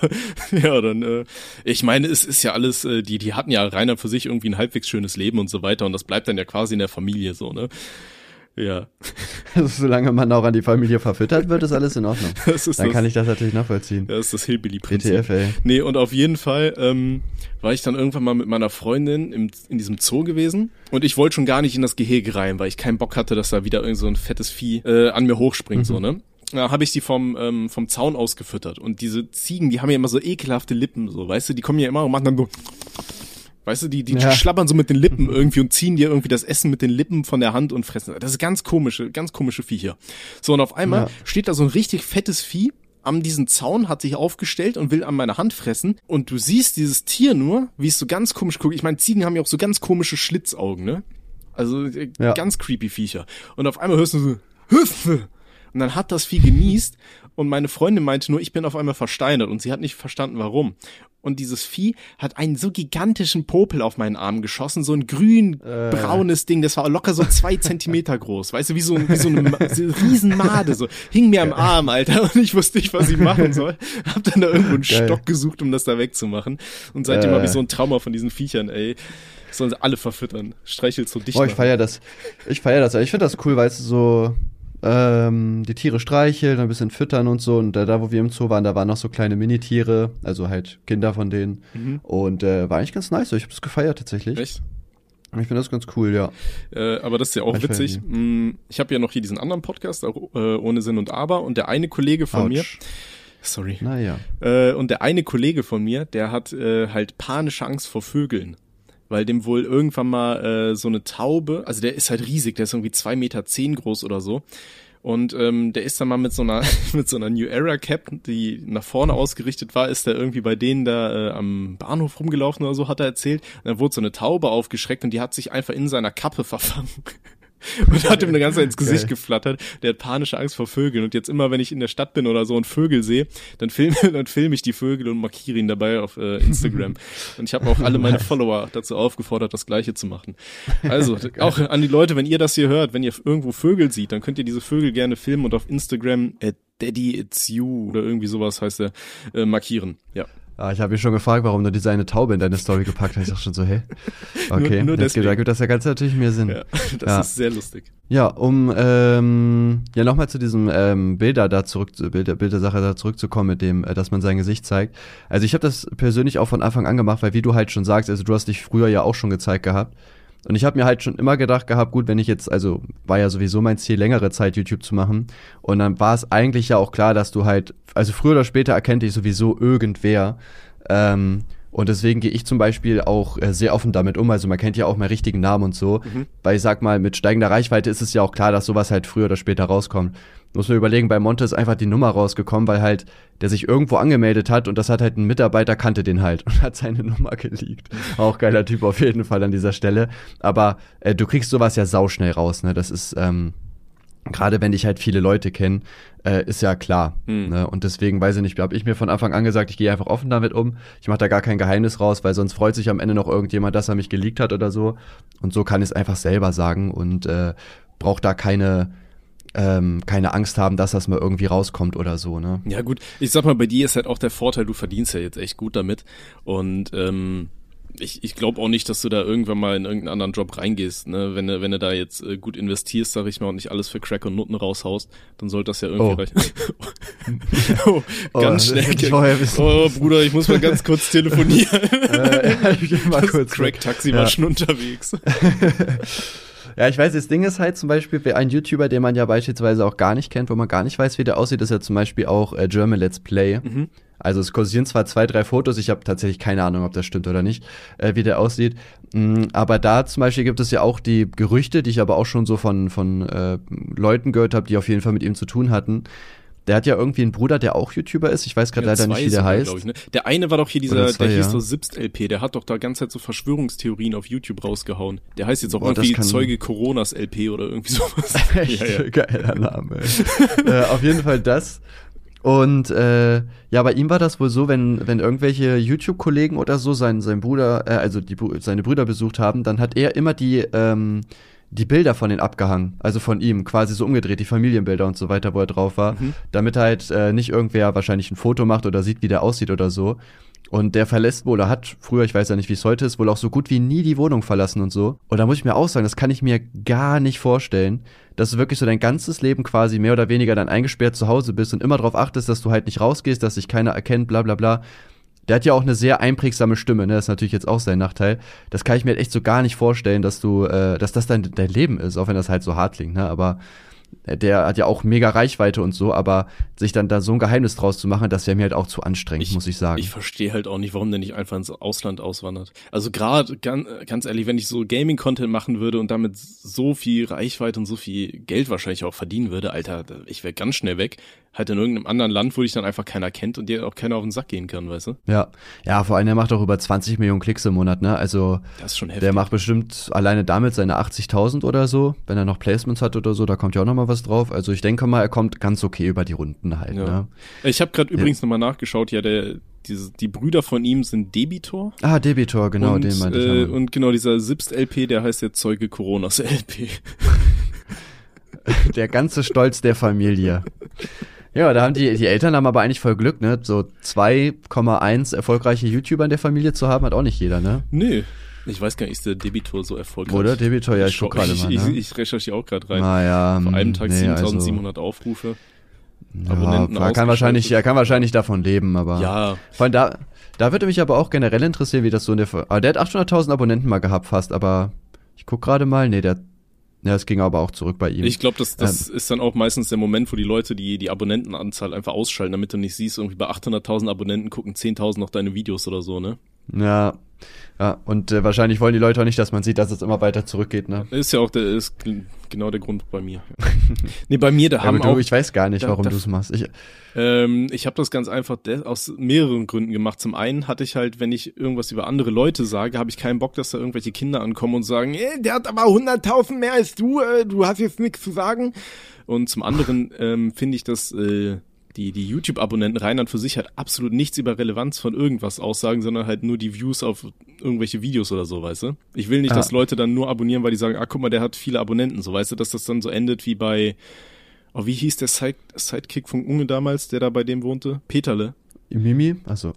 Speaker 3: ja, dann äh, ich meine, es ist ja alles, äh, die, die hatten ja reiner für sich irgendwie ein halbwegs schönes Leben und so weiter und das bleibt dann ja quasi in der Familie so, ne? Ja,
Speaker 2: Also, solange man auch an die Familie verfüttert wird, ist alles in Ordnung.
Speaker 3: das ist
Speaker 2: Dann
Speaker 3: das,
Speaker 2: kann ich das natürlich nachvollziehen.
Speaker 3: das ist das Hillbilly-Prinzip.
Speaker 2: ETF, ey.
Speaker 3: Nee, und auf jeden Fall ähm, war ich dann irgendwann mal mit meiner Freundin im, in diesem Zoo gewesen und ich wollte schon gar nicht in das Gehege rein, weil ich keinen Bock hatte, dass da wieder irgend so ein fettes Vieh äh, an mir hochspringt, so, ne? Da habe ich die vom, ähm, vom Zaun aus gefüttert und diese Ziegen, die haben ja immer so ekelhafte Lippen, so, weißt du, die kommen ja immer und machen dann so Weißt du, die, die
Speaker 2: Ja.
Speaker 3: schlabbern so mit den Lippen irgendwie und ziehen dir irgendwie das Essen mit den Lippen von der Hand und fressen. Das ist ganz komische, ganz komische Viecher. So, und auf einmal
Speaker 2: Ja.
Speaker 3: steht da so ein richtig fettes Vieh an diesen Zaun, hat sich aufgestellt und will an meine Hand fressen. Und du siehst dieses Tier nur, wie es so ganz komisch guckt. Ich meine, Ziegen haben ja auch so ganz komische Schlitzaugen, ne? Also äh,
Speaker 2: Ja.
Speaker 3: ganz creepy Viecher. Und auf einmal hörst du so, Hüffe! Und dann hat das Vieh genießt und meine Freundin meinte nur, ich bin auf einmal versteinert und sie hat nicht verstanden, warum. Und dieses Vieh hat einen so gigantischen Popel auf meinen Arm geschossen, so ein grün-braunes Ding, das war locker so zwei Zentimeter groß, weißt du, wie so, ein, wie so eine so Riesenmade, so hing mir am Arm, Alter, und ich wusste nicht, was ich machen soll. Hab dann da irgendwo einen
Speaker 2: Geil.
Speaker 3: Stock gesucht, um das da wegzumachen. Und seitdem
Speaker 2: Äh.
Speaker 3: habe ich so ein Trauma von diesen Viechern, ey. Sollen sie alle verfüttern. Streichelt so dicht.
Speaker 2: Boah, ich feier das. Ich feier das. Ich finde das cool, weil es so ähm, die Tiere streicheln, ein bisschen füttern und so. Und äh, da, wo wir im Zoo waren, da waren noch so kleine Minitiere, also halt Kinder von denen.
Speaker 3: Mhm.
Speaker 2: Und äh, war eigentlich ganz nice. Ich habe das gefeiert tatsächlich.
Speaker 3: Echt?
Speaker 2: Ich finde das ganz cool, ja.
Speaker 3: Äh, aber das ist ja auch
Speaker 2: Ich
Speaker 3: witzig. Mm, Ich habe ja noch hier diesen anderen Podcast, auch, äh, ohne Sinn und Aber. Und der eine Kollege von
Speaker 2: Autsch.
Speaker 3: mir, sorry,
Speaker 2: Naja.
Speaker 3: äh, und der eine Kollege von mir, der hat äh, halt panische Angst vor Vögeln. Weil dem wohl irgendwann mal äh, so eine Taube, also der ist halt riesig, der ist irgendwie zwei Meter zehn groß oder so. Und ähm, der ist dann mal mit so einer mit so einer New Era Cap, die nach vorne ausgerichtet war, ist der irgendwie bei denen da äh, am Bahnhof rumgelaufen oder so, hat er erzählt. Und dann wurde so eine Taube aufgeschreckt und die hat sich einfach in seiner Kappe verfangen. Und hat ihm eine ganze Zeit ins Gesicht
Speaker 2: Geil.
Speaker 3: geflattert. Der hat panische Angst vor Vögeln. Und jetzt immer, wenn ich in der Stadt bin oder so und Vögel sehe, dann filme dann film ich die Vögel und markiere ihn dabei auf äh, Instagram. und ich habe auch alle meine Follower dazu aufgefordert, das Gleiche zu machen. Also, auch an die Leute, wenn ihr das hier hört, wenn ihr irgendwo Vögel sieht, dann könnt ihr diese Vögel gerne filmen und auf Instagram at Daddy It's You oder irgendwie sowas heißt er, äh, markieren. Ja.
Speaker 2: Ah, ich habe mich schon gefragt, warum du diese eine Taube in deine Story gepackt hast. Ich dachte schon so, hä? Okay,
Speaker 3: nur
Speaker 2: jetzt gibt,
Speaker 3: deswegen.
Speaker 2: da gibt das ja ganz natürlich mehr Sinn.
Speaker 3: ja. Das
Speaker 2: Ja.
Speaker 3: ist sehr lustig.
Speaker 2: Ja, um ähm, ja nochmal zu diesem ähm, Bilder da zurück, zu- Bilder, Bildersache da zurückzukommen, mit dem, äh, dass man sein Gesicht zeigt. Also ich habe das persönlich auch von Anfang an gemacht, weil wie du halt schon sagst, also du hast dich früher ja auch schon gezeigt gehabt. Und ich habe mir halt schon immer gedacht gehabt, gut, wenn ich jetzt, also war ja sowieso mein Ziel, längere Zeit YouTube zu machen. Und dann war es eigentlich ja auch klar, dass du halt, also früher oder später erkennt dich sowieso irgendwer. Ähm, und deswegen gehe ich zum Beispiel auch äh, sehr offen damit um. Also man kennt ja auch meinen richtigen Namen und so. Weil ich sag mal, mit steigender Reichweite ist es ja auch klar, dass sowas halt früher oder später rauskommt. Muss man überlegen, bei Monte ist einfach die Nummer rausgekommen, weil halt der sich irgendwo angemeldet hat und das hat halt ein Mitarbeiter kannte den halt und hat seine Nummer geleakt. Auch geiler Typ auf jeden Fall an dieser Stelle. Aber äh, du kriegst sowas ja sauschnell raus, ne? Das ist, ähm, gerade wenn dich halt viele Leute kennen, äh, ist ja klar.
Speaker 3: Hm.
Speaker 2: Ne? Und deswegen weiß ich nicht, habe ich mir von Anfang an gesagt, ich gehe einfach offen damit um. Ich mache da gar kein Geheimnis raus, weil sonst freut sich am Ende noch irgendjemand, dass er mich geleakt hat oder so. Und so kann ich es einfach selber sagen und äh, braucht da keine ähm, keine Angst haben, dass das mal irgendwie rauskommt oder so, ne?
Speaker 3: Ja gut, ich sag mal, bei dir ist halt auch der Vorteil, du verdienst ja jetzt echt gut damit. Und ähm, ich, ich glaube auch nicht, dass du da irgendwann mal in irgendeinen anderen Job reingehst. Ne? Wenn, du, wenn du da jetzt äh, gut investierst, sag ich mal, und nicht alles für Crack und Nutten raushaust, dann sollte das ja irgendwie
Speaker 2: Oh.
Speaker 3: reichen. oh,
Speaker 2: Oh,
Speaker 3: ganz
Speaker 2: das
Speaker 3: schnell. Oh, Bruder, ich muss mal ganz kurz telefonieren.
Speaker 2: äh, ich geh mal
Speaker 3: Das
Speaker 2: kurz.
Speaker 3: Crack-Taxi
Speaker 2: Ja.
Speaker 3: war schon unterwegs.
Speaker 2: Ja, ich weiß, das Ding ist halt zum Beispiel, wer- ein YouTuber, den man ja beispielsweise auch gar nicht kennt, wo man gar nicht weiß, wie der aussieht, ist ja zum Beispiel auch äh, German Let's Play.
Speaker 3: Mhm.
Speaker 2: Also es kursieren zwar zwei, drei Fotos, ich habe tatsächlich keine Ahnung, ob das stimmt oder nicht, äh, wie der aussieht. Mm, aber da zum Beispiel gibt es ja auch die Gerüchte, die ich aber auch schon so von, von äh, Leuten gehört habe, die auf jeden Fall mit ihm zu tun hatten. Der hat ja irgendwie einen Bruder, der auch YouTuber ist. Ich weiß gerade
Speaker 3: Ja,
Speaker 2: leider nicht, wie der
Speaker 3: sogar,
Speaker 2: heißt.
Speaker 3: ich, ne? Der eine war doch hier dieser,
Speaker 2: zwei,
Speaker 3: der hieß
Speaker 2: ja.
Speaker 3: so Sibst LP, der hat doch da ganze Zeit so Verschwörungstheorien auf YouTube rausgehauen. Der heißt jetzt auch
Speaker 2: Boah,
Speaker 3: irgendwie Zeuge Coronas LP oder irgendwie sowas.
Speaker 2: Echt
Speaker 3: Ja, ja.
Speaker 2: geiler Name. äh, auf jeden Fall das. Und äh, ja, bei ihm war das wohl so, wenn, wenn irgendwelche YouTube-Kollegen oder so seinen, seinen Bruder, äh, also die, seine Brüder besucht haben, dann hat er immer die, ähm, die Bilder von denen abgehangen. Also von ihm, quasi so umgedreht, die Familienbilder und so weiter, wo er drauf war. Damit halt äh, nicht irgendwer wahrscheinlich ein Foto macht oder sieht, wie der aussieht oder so. Und der verlässt wohl, oder hat früher, ich weiß ja nicht, wie es heute ist, wohl auch so gut wie nie die Wohnung verlassen und so. Und da muss ich mir auch sagen, das kann ich mir gar nicht vorstellen, dass du wirklich so dein ganzes Leben quasi mehr oder weniger dann eingesperrt zu Hause bist und immer darauf achtest, dass du halt nicht rausgehst, dass dich keiner erkennt, bla bla bla. Der hat ja auch eine sehr einprägsame Stimme, ne? Das ist natürlich jetzt auch sein Nachteil. Das kann ich mir echt so gar nicht vorstellen, dass du, äh, dass das dein, dein Leben ist, auch wenn das halt so hart klingt, ne? Aber der hat ja auch mega Reichweite und so, aber sich dann da so ein Geheimnis draus zu machen, das wäre mir halt auch zu anstrengend, muss ich sagen.
Speaker 3: Ich verstehe halt auch nicht, warum der nicht einfach ins Ausland auswandert. Also gerade, ganz, ganz ehrlich, wenn ich so Gaming-Content machen würde und damit so viel Reichweite und so viel Geld wahrscheinlich auch verdienen würde, Alter, ich wäre ganz schnell weg. Halt in irgendeinem anderen Land, wo dich dann einfach keiner kennt und dir auch keiner auf den Sack gehen kann, weißt du?
Speaker 2: ja. Ja, vor allem, der macht auch über 20 Millionen Klicks im Monat, ne? Also,
Speaker 3: Das ist schon heftig.
Speaker 2: der macht bestimmt alleine damit seine 80.000 oder so, wenn er noch Placements hat oder so, da kommt ja auch noch mal was drauf. Also, ich denke mal, er kommt ganz okay über die Runden halt,
Speaker 3: Ja.
Speaker 2: ne?
Speaker 3: Ich habe gerade übrigens nochmal nachgeschaut, ja, der, diese, die Brüder von ihm sind Debitor.
Speaker 2: Ah, Debitor, genau,
Speaker 3: und,
Speaker 2: den meinte ich.
Speaker 3: äh. Und genau, dieser Sipst LP, der heißt jetzt Zeuge Coronas LP.
Speaker 2: Der ganze Stolz der Familie. Ja, da haben die, die Eltern haben aber eigentlich voll Glück, ne? So 2,1 erfolgreiche YouTuber in der Familie zu haben, hat auch nicht jeder, ne?
Speaker 3: Nee. Ich weiß gar nicht, ist der Debitor so erfolgreich?
Speaker 2: Oder? Debitor, ja, ich guck gerade
Speaker 3: ich,
Speaker 2: mal,
Speaker 3: ich,
Speaker 2: ne?
Speaker 3: ich recherchiere auch gerade rein.
Speaker 2: Naja,
Speaker 3: Vor einem Tag
Speaker 2: nee,
Speaker 3: 7700 Aufrufe.
Speaker 2: Also,
Speaker 3: Abonnenten
Speaker 2: ja, kann wahrscheinlich, ja, kann wahrscheinlich davon leben, aber.
Speaker 3: Ja,
Speaker 2: Vor allem da, da würde mich aber auch generell interessieren, wie das so in der, aber der hat 800.000 Abonnenten mal gehabt fast, aber ich guck gerade mal, nee, der, ja, es ging aber auch zurück bei ihm.
Speaker 3: ich glaube, das, das
Speaker 2: Ähm.
Speaker 3: ist dann auch meistens der Moment, wo die Leute die, die Abonnentenanzahl einfach ausschalten, damit du nicht siehst, irgendwie bei 800.000 Abonnenten gucken 10.000 noch deine Videos oder so, ne?
Speaker 2: ja, ja, und äh, wahrscheinlich wollen die Leute auch nicht, dass man sieht, dass es immer weiter zurückgeht, ne?
Speaker 3: Ist ja auch der, ist genau der Grund bei mir. nee, bei mir, da
Speaker 2: Ja,
Speaker 3: haben
Speaker 2: du,
Speaker 3: auch,
Speaker 2: ich weiß gar nicht,
Speaker 3: da-
Speaker 2: warum du es machst. Ich,
Speaker 3: Ähm, ich habe das ganz einfach aus mehreren Gründen gemacht. Zum einen hatte ich halt, wenn ich irgendwas über andere Leute sage, habe ich keinen Bock, dass da irgendwelche Kinder ankommen und sagen, eh, der hat aber 100.000 mehr als du, äh, du hast jetzt nichts zu sagen. Und zum anderen ähm, finde ich, dass äh, die, die YouTube-Abonnenten rein an für sich halt absolut nichts über Relevanz von irgendwas aussagen, sondern halt nur die Views auf irgendwelche Videos oder so, weißt du? Ich will nicht,
Speaker 2: Ah.
Speaker 3: dass Leute dann nur abonnieren, weil die sagen, ah, guck mal, der hat viele Abonnenten, so, weißt du, dass das dann so endet wie bei, oh, wie hieß der Side Sidekick von Unge damals, der da bei dem wohnte? Peterle.
Speaker 2: Mimi? Also,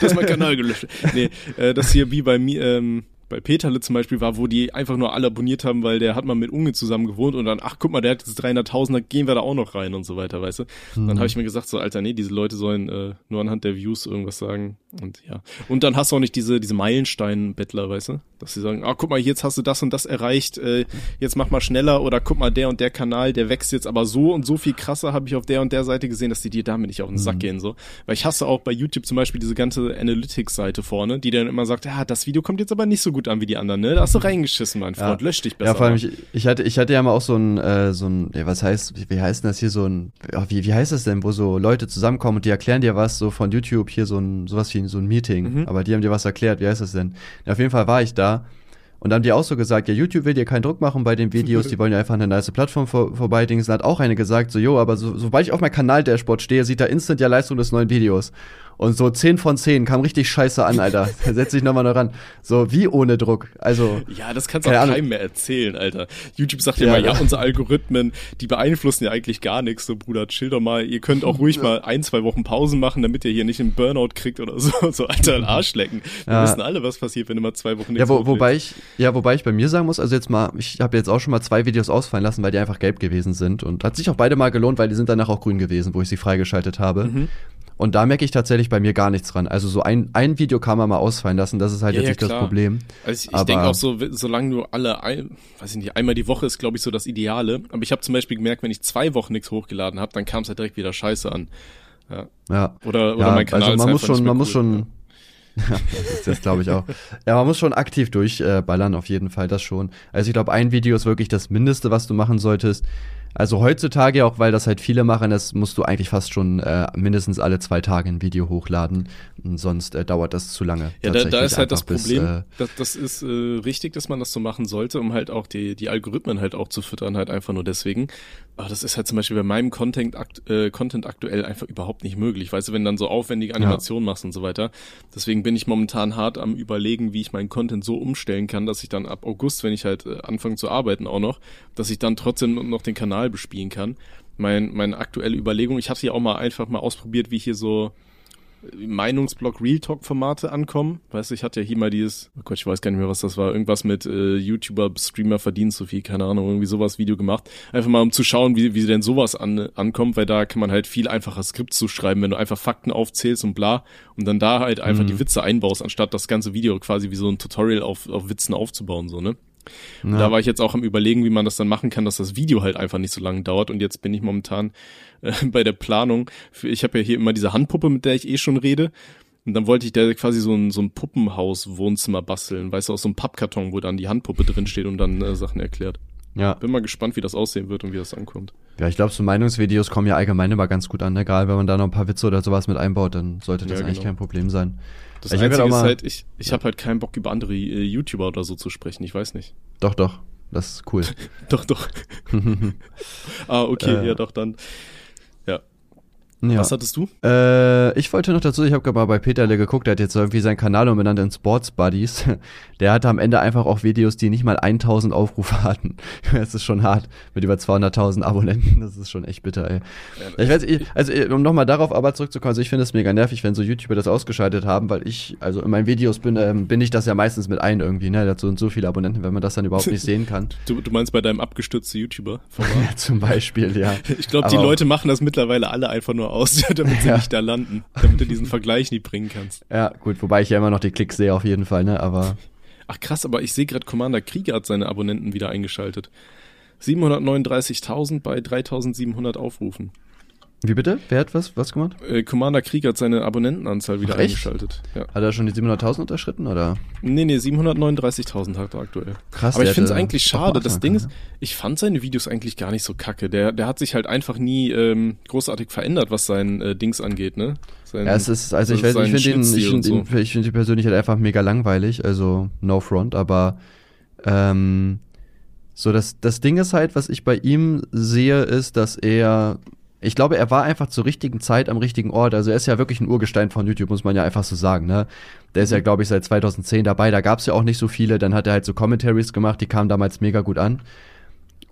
Speaker 3: das ist mein Kanal gelöscht. Nee, äh, das hier wie bei mir, ähm, bei Peterle zum Beispiel war, wo die einfach nur alle abonniert haben, weil der hat mal mit Unge zusammen gewohnt und dann, ach guck mal, der hat jetzt 300.000, dann gehen wir da auch noch rein und so weiter, weißt du? Dann habe ich mir gesagt, so, Alter, nee, diese Leute sollen äh, nur anhand der Views irgendwas sagen und ja. Und dann hast du auch nicht diese, diese Meilenstein-Bettler, weißt du? Dass sie sagen, ah, guck mal, jetzt hast du das und das erreicht, äh, jetzt mach mal schneller oder guck mal, der und der Kanal, der wächst jetzt aber so und so viel krasser, habe ich auf der und der Seite gesehen, dass die dir damit nicht auf den Sack gehen, so. Weil ich hasse auch bei YouTube zum Beispiel diese ganze Analytics-Seite vorne, die dann immer sagt, ja, das Video kommt jetzt aber nicht so gut an wie die anderen, ne? Da hast du reingeschissen, mein Freund, lösch dich besser.
Speaker 2: ja, vor allem, ich, ich hatte, ich hatte ja mal auch so ein, äh, so ein, ja, was heißt, wie, heißt denn das hier, so ein, ja, wie, wie heißt das denn, wo so Leute zusammenkommen und die erklären dir was, so von YouTube, hier so ein, sowas wie so ein Meeting, aber die haben dir was erklärt, wie heißt das denn? Ja, auf jeden Fall war ich da und dann haben die auch so gesagt, ja, YouTube will dir keinen Druck machen bei den Videos, die wollen ja einfach eine nice Plattform vor, vorbeidingsen. Hat auch eine gesagt, so, jo, aber so, sobald ich auf meinem Kanal-Dashboard stehe, sieht da instant ja Leistung des neuen Videos. Und so 10 von 10 kam richtig scheiße an, Alter. Da setz dich nochmal noch ran. So, wie ohne Druck. Also,
Speaker 3: Ja, das kannst du auch
Speaker 2: Ahnung.
Speaker 3: keinem mehr erzählen, Alter. YouTube sagt ja,
Speaker 2: Ja,
Speaker 3: immer, ja,
Speaker 2: ja.
Speaker 3: unsere Algorithmen, die beeinflussen ja eigentlich gar nichts, so Bruder, chill doch mal. Ihr könnt auch ruhig mal ein, zwei Wochen Pausen machen, damit ihr hier nicht einen Burnout kriegt oder so. So, Alter, ein Arsch lecken. Wir
Speaker 2: Ja.
Speaker 3: wissen alle, was passiert, wenn du mal zwei Wochen
Speaker 2: Ja,
Speaker 3: nichts
Speaker 2: wo,
Speaker 3: hochlädst.
Speaker 2: wobei ich, ja, wobei ich bei mir sagen muss, also jetzt mal, ich habe jetzt auch schon mal zwei Videos ausfallen lassen, weil die einfach gelb gewesen sind und hat sich auch beide mal gelohnt, weil die sind danach auch grün gewesen, wo ich sie freigeschaltet habe.
Speaker 3: Mhm.
Speaker 2: Und da merke ich tatsächlich bei mir gar nichts dran. Also so ein, ein Video kann man mal ausfallen lassen, das ist halt
Speaker 3: Ja,
Speaker 2: jetzt
Speaker 3: ja,
Speaker 2: nicht das
Speaker 3: klar.
Speaker 2: Problem.
Speaker 3: Also ich, ich denke auch so, solange du alle, ein, weiß ich nicht, einmal die Woche ist, glaube ich, so das Ideale. Aber ich habe zum Beispiel gemerkt, wenn ich zwei Wochen nichts hochgeladen habe, dann kam es halt direkt wieder scheiße an. Ja.
Speaker 2: Ja.
Speaker 3: Oder, oder
Speaker 2: ja,
Speaker 3: mein Kanal
Speaker 2: also
Speaker 3: ist
Speaker 2: man muss schon, man muss
Speaker 3: cool.
Speaker 2: schon, ja, das das glaube ich auch. Ja, man muss schon aktiv durchballern, äh, auf jeden Fall, das schon. Also ich glaube, ein Video ist wirklich das Mindeste, was du machen solltest. Also heutzutage, auch weil das halt viele machen, das musst du eigentlich fast schon äh, mindestens alle zwei Tage ein Video hochladen. Sonst äh, dauert das zu lange.
Speaker 3: Ja, da, da ist halt das
Speaker 2: bis,
Speaker 3: Problem,
Speaker 2: äh,
Speaker 3: das, das ist äh, richtig, dass man das so machen sollte, um halt auch die, die Algorithmen halt auch zu füttern, halt einfach nur deswegen. Aber das ist halt zum Beispiel bei meinem Content, akt, äh, Content aktuell einfach überhaupt nicht möglich. Weißt du, wenn du dann so aufwendige Animationen machst und so weiter. Deswegen bin ich momentan hart am überlegen, wie ich meinen Content so umstellen kann, dass ich dann ab August, wenn ich halt äh, anfange zu arbeiten auch noch, dass ich dann trotzdem noch den Kanal bespielen kann. Mein, meine aktuelle Überlegung, ich habe sie auch mal einfach mal ausprobiert, wie hier so Meinungsblog Real Talk Formate ankommen. Weißt du, ich hatte ja hier mal dieses, oh Gott, ich weiß gar nicht mehr, was das war, irgendwas mit äh, YouTuber, Streamer verdienen so viel, keine Ahnung, irgendwie sowas Video gemacht. Einfach mal um zu schauen, wie, wie denn sowas an, ankommt, weil da kann man halt viel einfacher Skripts zu schreiben, wenn du einfach Fakten aufzählst und bla und dann da halt einfach die Witze einbaust, anstatt das ganze Video quasi wie so ein Tutorial auf, auf Witzen aufzubauen, so, ne? Und Da war ich jetzt auch am überlegen, wie man das dann machen kann, dass das Video halt einfach nicht so lange dauert. Und jetzt bin ich momentan äh, bei der Planung. Für, ich habe ja hier immer diese Handpuppe, mit der ich eh schon rede. Und dann wollte ich da quasi so ein, so ein Puppenhaus-Wohnzimmer basteln. Weißt du, aus so einem Pappkarton, wo dann die Handpuppe drin steht und dann äh, Sachen erklärt.
Speaker 2: ja.
Speaker 3: Bin mal gespannt, wie das aussehen wird und wie das ankommt.
Speaker 2: Ja, ich glaube, so Meinungsvideos kommen ja allgemein immer ganz gut an. Egal, wenn man da noch ein paar Witze oder sowas mit einbaut, dann sollte das
Speaker 3: Ja,
Speaker 2: eigentlich
Speaker 3: genau.
Speaker 2: kein Problem sein.
Speaker 3: Das
Speaker 2: Ich
Speaker 3: Einzige
Speaker 2: auch
Speaker 3: ist
Speaker 2: mal-
Speaker 3: halt, ich, ich habe halt keinen Bock, über andere äh, YouTuber oder so zu sprechen. Ich weiß nicht.
Speaker 2: Doch, doch. Das ist cool.
Speaker 3: Doch, doch. ah, okay,
Speaker 2: Äh.
Speaker 3: ja, doch, dann. Ja. Was hattest du?
Speaker 2: Äh, ich wollte noch dazu, ich habe gerade mal bei Peterle geguckt, der hat jetzt irgendwie seinen Kanal umbenannt in Sports Buddies. Der hatte am Ende einfach auch Videos, die nicht mal 1000 Aufrufe hatten. Das ist schon hart, mit über 200.000 Abonnenten, das ist schon echt bitter, ey. Ich weiß, also um nochmal darauf aber zurückzukommen, also ich finde es mega nervig, wenn so YouTuber das ausgeschaltet haben, weil ich, also in meinen Videos bin, ähm, bin ich das ja meistens mit ein irgendwie, ne, dazu und so viele Abonnenten, wenn man das dann überhaupt nicht sehen kann.
Speaker 3: Du, du meinst bei deinem abgestürzten YouTuber?
Speaker 2: Zum Beispiel, ja.
Speaker 3: Ich glaube, die Leute machen das mittlerweile alle einfach nur aus, damit sie
Speaker 2: Ja.
Speaker 3: nicht da landen, damit du diesen Vergleich nie bringen kannst.
Speaker 2: Ja, gut, wobei ich ja immer noch die Klicks sehe auf jeden Fall, ne, aber
Speaker 3: Ach krass, aber ich sehe gerade, Commander Krieger hat seine Abonnenten wieder eingeschaltet. 739.000 bei 3.700 Aufrufen.
Speaker 2: Wie bitte? Wer hat was, was gemacht?
Speaker 3: Äh, Commander Krieger hat seine Abonnentenanzahl wieder
Speaker 2: Ach,
Speaker 3: eingeschaltet. Ja.
Speaker 2: Hat er schon die 700.000 unterschritten, oder?
Speaker 3: Nee, nee, 739.000 hat er aktuell.
Speaker 2: Krass,
Speaker 3: Aber ich finde es eigentlich schade. Das Ding ist,
Speaker 2: können,
Speaker 3: ich fand seine Videos eigentlich gar nicht so kacke. Der, der hat sich halt einfach nie ähm, großartig verändert, was sein äh, Dings angeht, ne? Sein,
Speaker 2: Ja, es ist, also ich weiß, ich finde ihn, ich finde ihn, ich finde ihn persönlich halt einfach mega langweilig, also no front, aber ähm, so das, das Ding ist halt, was ich bei ihm sehe, ist, dass er, ich glaube, er war einfach zur richtigen Zeit am richtigen Ort. Also er ist ja wirklich ein Urgestein von YouTube, muss man ja einfach so sagen, ne? Der ist ja, glaube ich, seit 2010 dabei, da gab es ja auch nicht so viele, dann hat er halt so Commentaries gemacht, die kamen damals mega gut an.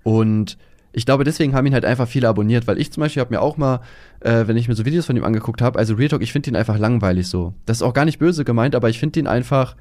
Speaker 2: Und ich glaube, deswegen haben ihn halt einfach viele abonniert, weil ich zum Beispiel habe mir auch mal, äh, wenn ich mir so Videos von ihm angeguckt habe, also Real Talk, ich finde ihn einfach langweilig so. Das ist auch gar nicht böse gemeint, aber ich finde ihn einfach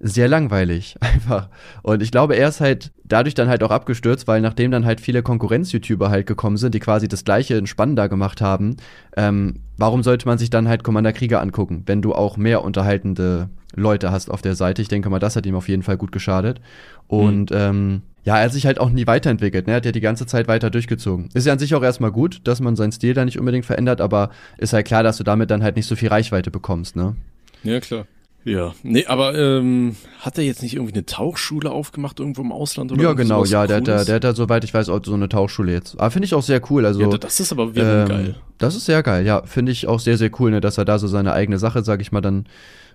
Speaker 2: sehr langweilig, einfach. Und ich glaube, er ist halt dadurch dann halt auch abgestürzt, weil nachdem dann halt viele Konkurrenz-YouTuber halt gekommen sind, die quasi das gleiche in spannender gemacht haben, ähm, warum sollte man sich dann halt Commander Krieger angucken, wenn du auch mehr unterhaltende Leute hast auf der Seite? Ich denke mal, das hat ihm auf jeden Fall gut geschadet. Und ähm, ja, er hat sich halt auch nie weiterentwickelt. Ne? Er hat ja die ganze Zeit weiter durchgezogen. Ist ja an sich auch erstmal gut, dass man seinen Stil da nicht unbedingt verändert, aber ist halt klar, dass du damit dann halt nicht so viel Reichweite bekommst, ne?
Speaker 3: Ja, klar. Ja, nee, aber ähm, hat er jetzt nicht irgendwie eine Tauchschule aufgemacht irgendwo im Ausland oder
Speaker 2: Ja, genau, ja, der hat, da,
Speaker 3: Cooles?
Speaker 2: der hat da, soweit ich weiß, auch so eine Tauchschule jetzt. Aber finde ich auch sehr cool. Also,
Speaker 3: ja, das ist aber wieder
Speaker 2: ähm,
Speaker 3: geil.
Speaker 2: Das ist sehr geil, ja. Finde ich auch sehr, sehr cool, ne, dass er da so seine eigene Sache, sag ich mal, dann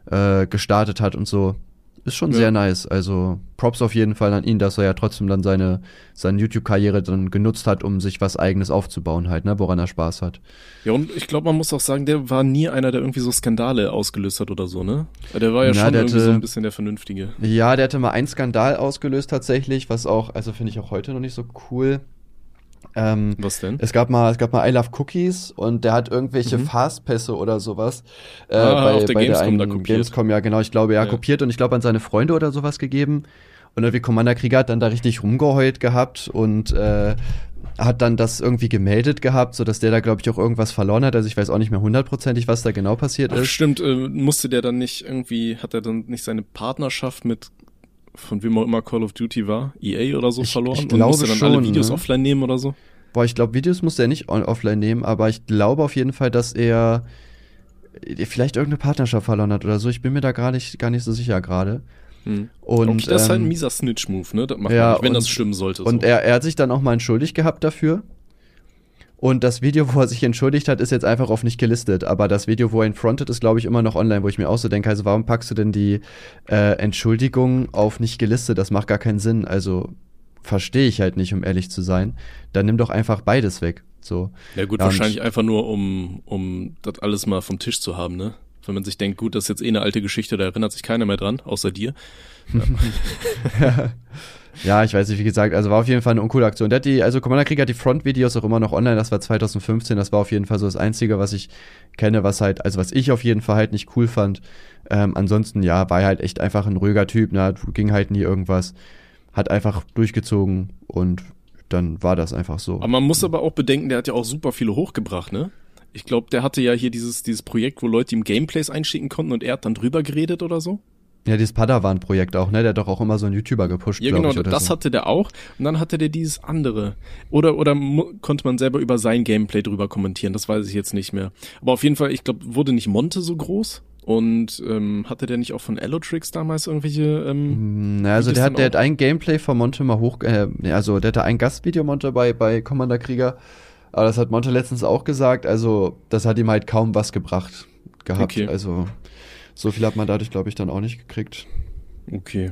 Speaker 2: äh, gestartet hat und so. Ist schon
Speaker 3: Ja.
Speaker 2: sehr nice. Also Props auf jeden Fall an ihn, dass er ja trotzdem dann seine, seine YouTube-Karriere dann genutzt hat, um sich was eigenes aufzubauen halt, ne, woran er Spaß hat.
Speaker 3: Ja, und ich glaube, man muss auch sagen, der war nie einer, der irgendwie so Skandale ausgelöst hat oder so, ne? Der war ja
Speaker 2: Na,
Speaker 3: schon irgendwie
Speaker 2: hatte-
Speaker 3: so ein bisschen der Vernünftige.
Speaker 2: Ja, der hatte mal einen Skandal ausgelöst tatsächlich, was auch, also finde ich auch heute noch nicht so cool. Ähm,
Speaker 3: Was denn?
Speaker 2: Es gab mal, es gab mal I Love Cookies und der hat irgendwelche
Speaker 3: Mhm.
Speaker 2: Fastpässe oder sowas äh,
Speaker 3: Ah, auf der Gamescom
Speaker 2: einen
Speaker 3: da kopiert.
Speaker 2: Gamescom, ja genau, ich glaube, ja,
Speaker 3: Ja.
Speaker 2: kopiert und ich glaube an seine Freunde oder sowas gegeben. Und irgendwie Commander Krieger hat dann da richtig rumgeheult gehabt und äh, hat dann das irgendwie gemeldet gehabt, sodass der da, glaube ich, auch irgendwas verloren hat. Also ich weiß auch nicht mehr hundertprozentig, was da genau passiert
Speaker 3: Ach,
Speaker 2: ist.
Speaker 3: stimmt, äh, musste der dann nicht irgendwie, hat er dann nicht seine Partnerschaft mit, von wem auch immer Call of Duty war, EA oder so
Speaker 2: Ich-
Speaker 3: verloren?
Speaker 2: ich
Speaker 3: und
Speaker 2: glaube
Speaker 3: musste dann
Speaker 2: schon,
Speaker 3: alle Videos
Speaker 2: ne?
Speaker 3: offline nehmen oder so?
Speaker 2: Boah, ich glaube, Videos musste er nicht offline nehmen, aber ich glaube auf jeden Fall, dass er äh, vielleicht irgendeine Partnerschaft verloren hat oder so. Ich bin mir da gar nicht, gar nicht so sicher gerade.
Speaker 3: Hm.
Speaker 2: Und,
Speaker 3: okay, das ist halt ein
Speaker 2: ähm,
Speaker 3: mieser Snitch-Move, ne? Das macht
Speaker 2: ja,
Speaker 3: man nicht, wenn
Speaker 2: und-
Speaker 3: das stimmen sollte.
Speaker 2: Und
Speaker 3: so.
Speaker 2: er, er hat sich dann auch mal entschuldigt gehabt dafür. Und das Video, wo er sich entschuldigt hat, ist jetzt einfach auf nicht gelistet. Aber das Video, wo er ihn frontet, ist, glaube ich, immer noch online, wo ich mir auch so denke, also warum packst du denn die äh, Entschuldigung auf nicht gelistet? Das macht gar keinen Sinn. Also verstehe ich halt nicht, um ehrlich zu sein. Dann nimm doch einfach beides weg. So.
Speaker 3: ja gut,
Speaker 2: ja,
Speaker 3: wahrscheinlich einfach nur, um, um das alles mal vom Tisch zu haben, ne? Wenn man sich denkt, gut, das ist jetzt eh eine alte Geschichte, da erinnert sich keiner mehr dran, außer dir.
Speaker 2: Ja, ich weiß nicht, wie gesagt, also war auf jeden Fall eine uncoole Aktion. Der hat die, also Commander Krieg hat die Front-Videos auch immer noch online, das war 2015, das war auf jeden Fall so das Einzige, was ich kenne, was halt, also was ich auf jeden Fall halt nicht cool fand. Ähm, ansonsten, ja, war halt echt einfach ein ruhiger Typ, ne, ging halt nie irgendwas, hat einfach durchgezogen und dann war das einfach so.
Speaker 3: Aber man muss aber auch bedenken, der hat ja auch super viele hochgebracht, ne? Ich glaube, der hatte ja hier dieses, dieses Projekt, wo Leute ihm Gameplays einschicken konnten und er hat dann drüber geredet oder so.
Speaker 2: Ja, dieses Padawan-Projekt auch, ne, der hat doch auch immer so einen YouTuber gepusht,
Speaker 3: Ja, genau,
Speaker 2: ich,
Speaker 3: das
Speaker 2: so.
Speaker 3: hatte der auch. Und dann hatte der dieses andere. Oder, oder konnte man selber über sein Gameplay drüber kommentieren, das weiß ich jetzt nicht mehr. Aber auf jeden Fall, ich glaube, wurde nicht Monte so groß? Und ähm, hatte der nicht auch von Allotrix damals irgendwelche ähm,
Speaker 2: Na, also der hat, der hat ein Gameplay von Monte mal hoch, äh, also der hatte ein Gastvideo Monte bei, bei Commander Krieger, aber das hat Monte letztens auch gesagt, also das hat ihm halt kaum was gebracht gehabt,
Speaker 3: Okay.
Speaker 2: also so viel hat man dadurch, glaube ich, dann auch nicht gekriegt.
Speaker 3: Okay.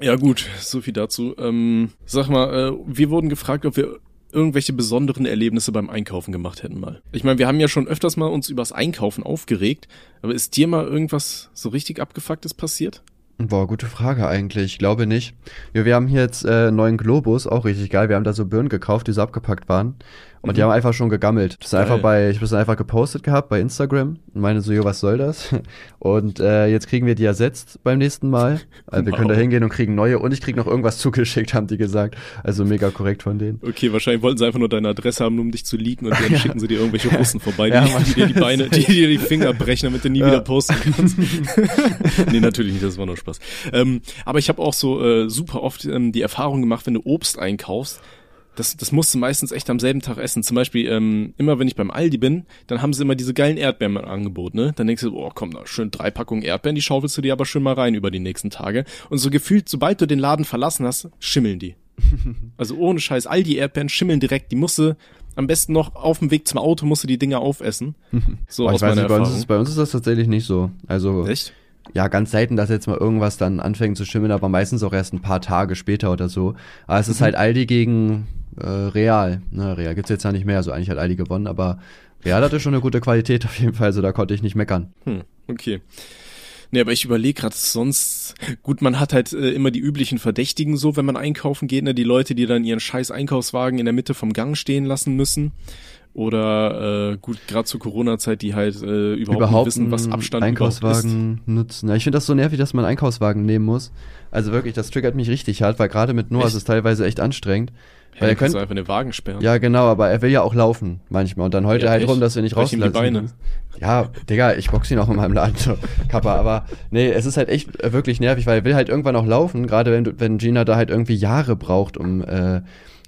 Speaker 3: Ja gut, so viel dazu. Ähm, sag mal, äh, wir wurden gefragt, ob wir irgendwelche besonderen Erlebnisse beim Einkaufen gemacht hätten mal. Ich meine, wir haben ja schon öfters mal uns übers Einkaufen aufgeregt, aber ist dir mal irgendwas so richtig abgefucktes passiert?
Speaker 2: Boah, gute Frage eigentlich. Ich glaube nicht. Ja, wir haben hier jetzt äh, neuen Globus, auch richtig geil. Wir haben da so Birnen gekauft, die so abgepackt waren. Und mhm. die haben einfach schon gegammelt. Das ist einfach bei, ich habe es einfach gepostet gehabt bei Instagram und meine so, jo, was soll das? Und äh, jetzt kriegen wir die ersetzt beim nächsten Mal. Also wir wow. können da hingehen und kriegen neue und ich krieg noch irgendwas zugeschickt, haben die gesagt. Also mega korrekt von denen.
Speaker 3: Okay, wahrscheinlich wollten sie einfach nur deine Adresse haben, um dich zu leaken und dann ja. schicken sie dir irgendwelche Russen vorbei, die, ja, die, dir die Beine, die dir die Finger brechen, damit du nie ja. wieder posten kannst. nee, natürlich nicht, das war nur Spaß. Ähm, aber ich habe auch so äh, super oft ähm, die Erfahrung gemacht, wenn du Obst einkaufst, das, das musst du meistens echt am selben Tag essen. Zum Beispiel, ähm, immer wenn ich beim Aldi bin, dann haben sie immer diese geilen Erdbeeren im Angebot, ne? Dann denkst du, oh komm, da schön drei Packungen Erdbeeren, die schaufelst du dir aber schön mal rein über die nächsten Tage. Und so gefühlt, sobald du den Laden verlassen hast, schimmeln die. also ohne Scheiß, Aldi Erdbeeren schimmeln direkt, die musst du am besten noch auf dem Weg zum Auto musst du die Dinger aufessen.
Speaker 2: So Boah, aus meiner nicht, Erfahrung. Bei uns, ist, bei uns ist das tatsächlich nicht so. Also
Speaker 3: Echt?
Speaker 2: Ja, ganz selten, dass jetzt mal irgendwas dann anfängt zu schimmeln, aber meistens auch erst ein paar Tage später oder so. Aber es ist mhm. halt Aldi gegen äh, Real. Ne, Real gibt's jetzt ja nicht mehr, also eigentlich hat Aldi gewonnen, aber Real hatte schon eine gute Qualität auf jeden Fall, also da konnte ich nicht meckern.
Speaker 3: Hm, okay. Nee, aber ich überlege gerade sonst, gut, man hat halt äh, immer die üblichen Verdächtigen so, wenn man einkaufen geht, ne, die Leute, die dann ihren scheiß Einkaufswagen in der Mitte vom Gang stehen lassen müssen. Oder äh, gut, gerade zur Corona-Zeit, die halt äh, überhaupt, überhaupt nicht wissen, was Abstand
Speaker 2: Einkaufswagen nutzen. Ja, ich finde das so nervig, dass man einen Einkaufswagen nehmen muss. Also wirklich, das triggert mich richtig hart, weil gerade mit Noah ist es teilweise echt anstrengend.
Speaker 3: Ja, weil er könnte einfach den Wagen sperren.
Speaker 2: Ja, genau, aber er will ja auch laufen manchmal und dann heult ja, halt echt? rum, dass wir nicht rauslassen.
Speaker 3: Ihm die Beine.
Speaker 2: Ja, Digga, ich boxe ihn auch in meinem Laden, so, Kappa, aber nee, es ist halt echt äh, wirklich nervig, weil er will halt irgendwann auch laufen, gerade wenn, wenn Gina da halt irgendwie Jahre braucht, um äh,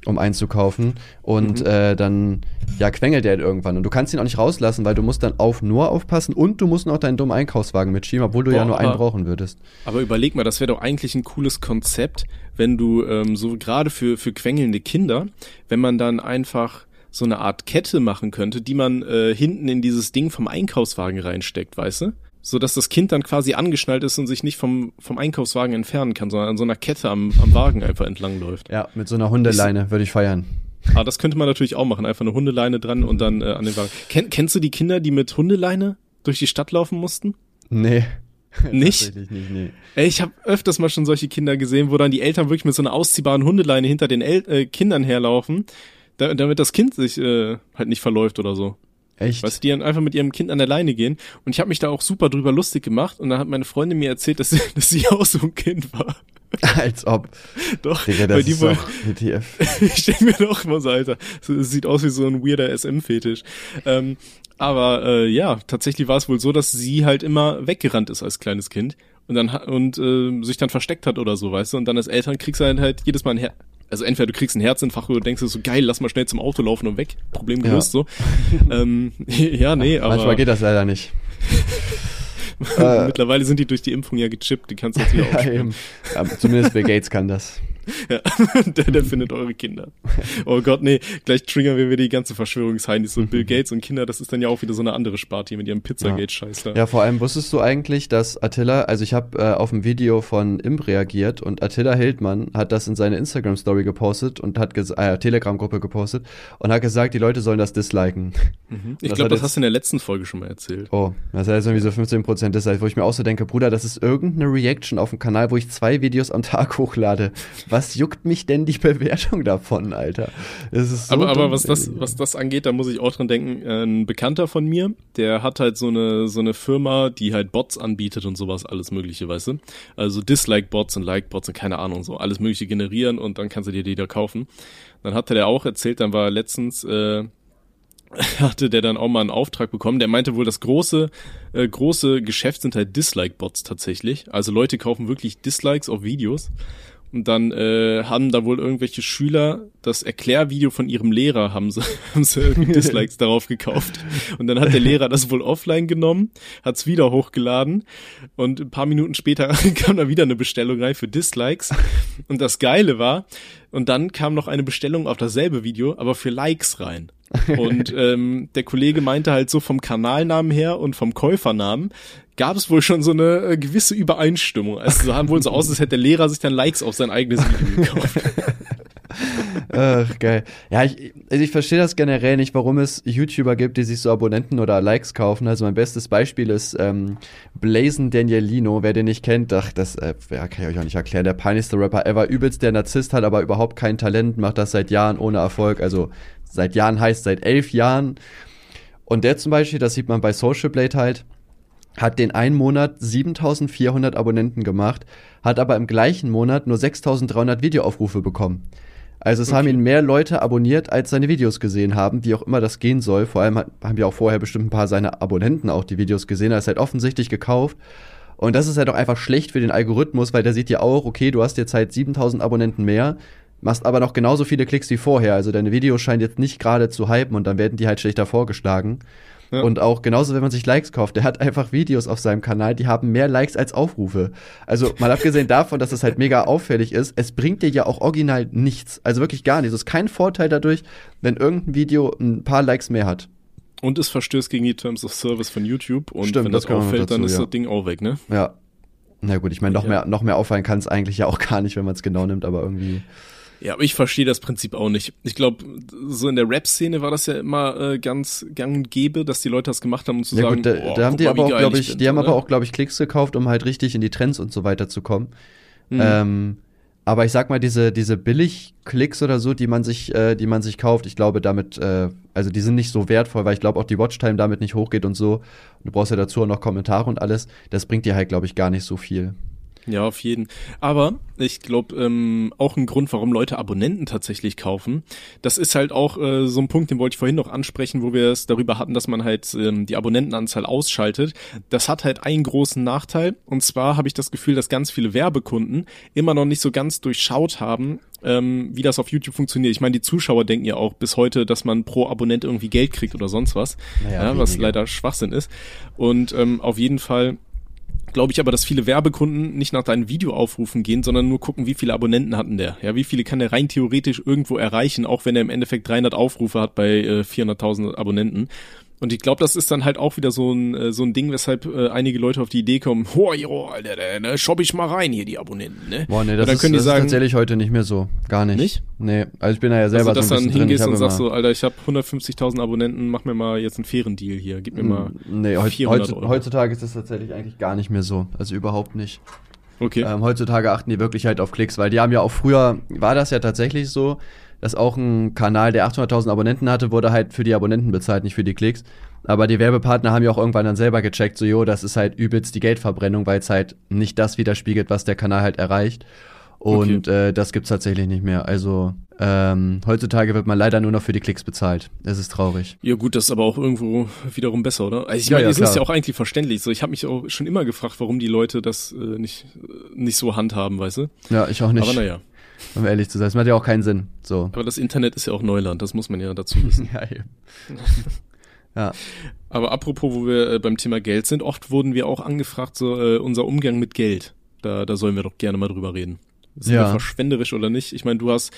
Speaker 2: um einzukaufen. Und mhm. äh, dann ja, quengelt der halt irgendwann. Und du kannst ihn auch nicht rauslassen, weil du musst dann auf nur aufpassen und du musst noch deinen dummen Einkaufswagen mitschieben, obwohl du Boah, ja nur aber, einen brauchen würdest.
Speaker 3: Aber überleg mal, das wäre doch eigentlich ein cooles Konzept, wenn du ähm, so gerade für, für quengelnde Kinder, wenn man dann einfach so eine Art Kette machen könnte, die man äh, hinten in dieses Ding vom Einkaufswagen reinsteckt, weißt du? So dass das Kind dann quasi angeschnallt ist und sich nicht vom, vom Einkaufswagen entfernen kann, sondern an so einer Kette am, am Wagen einfach entlang läuft.
Speaker 2: Ja, mit so einer Hundeleine würde ich feiern.
Speaker 3: Ah, das könnte man natürlich auch machen. Einfach eine Hundeleine dran und dann äh, an den Wagen. Ken, kennst du die Kinder, die mit Hundeleine durch die Stadt laufen mussten?
Speaker 2: Nee.
Speaker 3: Nicht? nicht nee. Ey, ich habe öfters mal schon solche Kinder gesehen, wo dann die Eltern wirklich mit so einer ausziehbaren Hundeleine hinter den El äh, Kindern herlaufen, da, damit das Kind sich äh, halt nicht verläuft oder so.
Speaker 2: Echt?
Speaker 3: Weißt du, die dann einfach mit ihrem Kind an der Leine gehen. Und ich habe mich da auch super drüber lustig gemacht. Und dann hat meine Freundin mir erzählt, dass sie, dass sie auch so ein Kind war.
Speaker 2: Als ob.
Speaker 3: Doch,
Speaker 2: Digga, das weil die ist wohl, ETF.
Speaker 3: ich denke mir doch immer so, Alter, es sieht aus wie so ein weirder SM-Fetisch. Ähm, aber äh, ja, tatsächlich war es wohl so, dass sie halt immer weggerannt ist als kleines Kind und dann und äh, sich dann versteckt hat oder so, weißt du? Und dann als Eltern kriegst du halt, halt jedes Mal ein Her also entweder du kriegst einen Herzinfarkt oder denkst du so geil, lass mal schnell zum Auto laufen und weg, Problem gelöst ja. so. ähm, ja, nee, aber
Speaker 2: manchmal geht das leider nicht.
Speaker 3: Mittlerweile sind die durch die Impfung ja gechippt, die kannst du jetzt wieder ja, eben.
Speaker 2: Ja, zumindest Bill Gates kann das.
Speaker 3: Ja, der, der findet eure Kinder. Oh Gott, nee, gleich triggern wir wieder die ganze Verschwörungsheinis. So Bill Gates und Kinder, das ist dann ja auch wieder so eine andere Sparte mit ihrem Pizzagate-Scheiß
Speaker 2: da. Ja, vor allem wusstest du eigentlich, dass Attila, also ich habe äh, auf ein Video von Imp reagiert und Attila Hildmann hat das in seine Instagram-Story gepostet und hat äh, Telegram-Gruppe gepostet und hat gesagt, die Leute sollen das disliken.
Speaker 3: Mhm. Ich glaube, das jetzt, hast du in der letzten Folge schon mal erzählt.
Speaker 2: Oh, das heißt irgendwie so 15% Dislike, wo ich mir auch so denke, Bruder, das ist irgendeine Reaction auf dem Kanal, wo ich zwei Videos am Tag hochlade was juckt mich denn die Bewertung davon, Alter?
Speaker 3: So aber, aber was das, was das angeht, da muss ich auch dran denken, ein Bekannter von mir, der hat halt so eine, so eine Firma, die halt Bots anbietet und sowas, alles mögliche, weißt du? Also Dislike-Bots und Like-Bots und keine Ahnung, so alles mögliche generieren und dann kannst du dir die da kaufen. Dann hatte der auch erzählt, dann war letztens, äh, hatte der dann auch mal einen Auftrag bekommen. Der meinte wohl, das große, äh, große Geschäft sind halt Dislike-Bots tatsächlich. Also Leute kaufen wirklich Dislikes auf Videos und dann äh, haben da wohl irgendwelche Schüler das Erklärvideo von ihrem Lehrer, haben sie, haben sie Dislikes darauf gekauft. Und dann hat der Lehrer das wohl offline genommen, hat's wieder hochgeladen und ein paar Minuten später kam da wieder eine Bestellung rein für Dislikes. Und das Geile war, und dann kam noch eine Bestellung auf dasselbe Video, aber für Likes rein. Und ähm, der Kollege meinte halt so vom Kanalnamen her und vom Käufernamen gab es wohl schon so eine äh, gewisse Übereinstimmung. Also so haben wohl so aus, als hätte der Lehrer sich dann Likes auf sein eigenes Video gekauft.
Speaker 2: Ach, geil. Ja, ich, also ich verstehe das generell nicht, warum es YouTuber gibt, die sich so Abonnenten oder Likes kaufen. Also mein bestes Beispiel ist ähm, Blazen Danielino. Wer den nicht kennt, ach, das äh, ja, kann ich euch auch nicht erklären. Der peinlichste Rapper ever. Übelst der Narzisst hat aber überhaupt kein Talent, macht das seit Jahren ohne Erfolg. Also seit Jahren heißt seit elf Jahren. Und der zum Beispiel, das sieht man bei Social Blade halt, hat den einen Monat 7400 Abonnenten gemacht, hat aber im gleichen Monat nur 6300 Videoaufrufe bekommen. Also es okay. haben ihn mehr Leute abonniert, als seine Videos gesehen haben, wie auch immer das gehen soll. Vor allem haben ja auch vorher bestimmt ein paar seiner Abonnenten auch die Videos gesehen. Er ist halt offensichtlich gekauft. Und das ist halt auch einfach schlecht für den Algorithmus, weil der sieht ja auch, okay, du hast jetzt halt 7000 Abonnenten mehr, machst aber noch genauso viele Klicks wie vorher. Also deine Videos scheinen jetzt nicht gerade zu hypen und dann werden die halt schlechter vorgeschlagen. Ja. Und auch genauso, wenn man sich Likes kauft, der hat einfach Videos auf seinem Kanal, die haben mehr Likes als Aufrufe. Also mal abgesehen davon, dass es halt mega auffällig ist, es bringt dir ja auch original nichts. Also wirklich gar nichts. Es ist kein Vorteil dadurch, wenn irgendein Video ein paar Likes mehr hat.
Speaker 3: Und es verstößt gegen die Terms of Service von YouTube. Und Stimmt, wenn das, das auffällt, dazu, dann ist ja. das Ding auch weg, ne?
Speaker 2: Ja. Na gut, ich meine, noch ja. mehr, noch mehr auffallen kann es eigentlich ja auch gar nicht, wenn man es genau nimmt, aber irgendwie.
Speaker 3: Ja, aber ich verstehe das Prinzip auch nicht. Ich glaube, so in der Rap-Szene war das ja immer äh, ganz gang und gäbe, dass die Leute das gemacht haben, um zu ja, sagen, gut,
Speaker 2: da, boah, da haben die aber auch, glaube ich, bin, die haben aber auch, glaube ich, Klicks gekauft, um halt richtig in die Trends und so weiter zu kommen. Mhm. Ähm, aber ich sag mal, diese, diese Billig-Klicks oder so, die man sich, äh, die man sich kauft, ich glaube damit, äh, also die sind nicht so wertvoll, weil ich glaube auch die Watchtime damit nicht hochgeht und so. Du brauchst ja dazu auch noch Kommentare und alles. Das bringt dir halt, glaube ich, gar nicht so viel.
Speaker 3: Ja, auf jeden. Aber ich glaube, ähm, auch ein Grund, warum Leute Abonnenten tatsächlich kaufen, das ist halt auch äh, so ein Punkt, den wollte ich vorhin noch ansprechen, wo wir es darüber hatten, dass man halt ähm, die Abonnentenanzahl ausschaltet. Das hat halt einen großen Nachteil. Und zwar habe ich das Gefühl, dass ganz viele Werbekunden immer noch nicht so ganz durchschaut haben, ähm, wie das auf YouTube funktioniert. Ich meine, die Zuschauer denken ja auch bis heute, dass man pro Abonnent irgendwie Geld kriegt oder sonst was, naja, ja, was leider Schwachsinn ist. Und ähm, auf jeden Fall glaube ich aber, dass viele Werbekunden nicht nach deinen Videoaufrufen gehen, sondern nur gucken, wie viele Abonnenten hatten der. Ja, wie viele kann der rein theoretisch irgendwo erreichen, auch wenn er im Endeffekt 300 Aufrufe hat bei äh, 400.000 Abonnenten. Und ich glaube, das ist dann halt auch wieder so ein, äh, so ein Ding, weshalb äh, einige Leute auf die Idee kommen, oh, jo, Alter, da, da shop ich mal rein hier, die Abonnenten, ne?
Speaker 2: Boah, nee, das, ist, das sagen, ist tatsächlich heute nicht mehr so. Gar nicht. Nicht? Nee, also ich bin da ja selber also, dass
Speaker 3: so
Speaker 2: ein
Speaker 3: dann hingehst und sagst so, Alter, ich habe 150.000 Abonnenten, mach mir mal jetzt einen fairen Deal hier, gib mir mal
Speaker 2: Nee, heutzutage, heutzutage ist das tatsächlich eigentlich gar nicht mehr so. Also überhaupt nicht. Okay. Ähm, heutzutage achten die wirklich halt auf Klicks, weil die haben ja auch früher, war das ja tatsächlich so, dass auch ein Kanal, der 800.000 Abonnenten hatte, wurde halt für die Abonnenten bezahlt, nicht für die Klicks. Aber die Werbepartner haben ja auch irgendwann dann selber gecheckt, so, jo, das ist halt übelst die Geldverbrennung, weil es halt nicht das widerspiegelt, was der Kanal halt erreicht. Und okay. äh, das gibt's tatsächlich nicht mehr. Also ähm, heutzutage wird man leider nur noch für die Klicks bezahlt. Es ist traurig.
Speaker 3: Ja gut, das ist aber auch irgendwo wiederum besser, oder? Also ich ja, meine, ja, es ist ja auch eigentlich verständlich. So, ich habe mich auch schon immer gefragt, warum die Leute das äh, nicht nicht so handhaben, weißt du?
Speaker 2: Ja, ich auch nicht. Aber naja. Um ehrlich zu sein, es macht ja auch keinen Sinn. So.
Speaker 3: Aber das Internet ist ja auch Neuland, das muss man ja dazu wissen. ja, eben. ja. Aber apropos, wo wir äh, beim Thema Geld sind, oft wurden wir auch angefragt, so äh, unser Umgang mit Geld. Da, da sollen wir doch gerne mal drüber reden. Sind ja. wir verschwenderisch oder nicht? Ich meine, du hast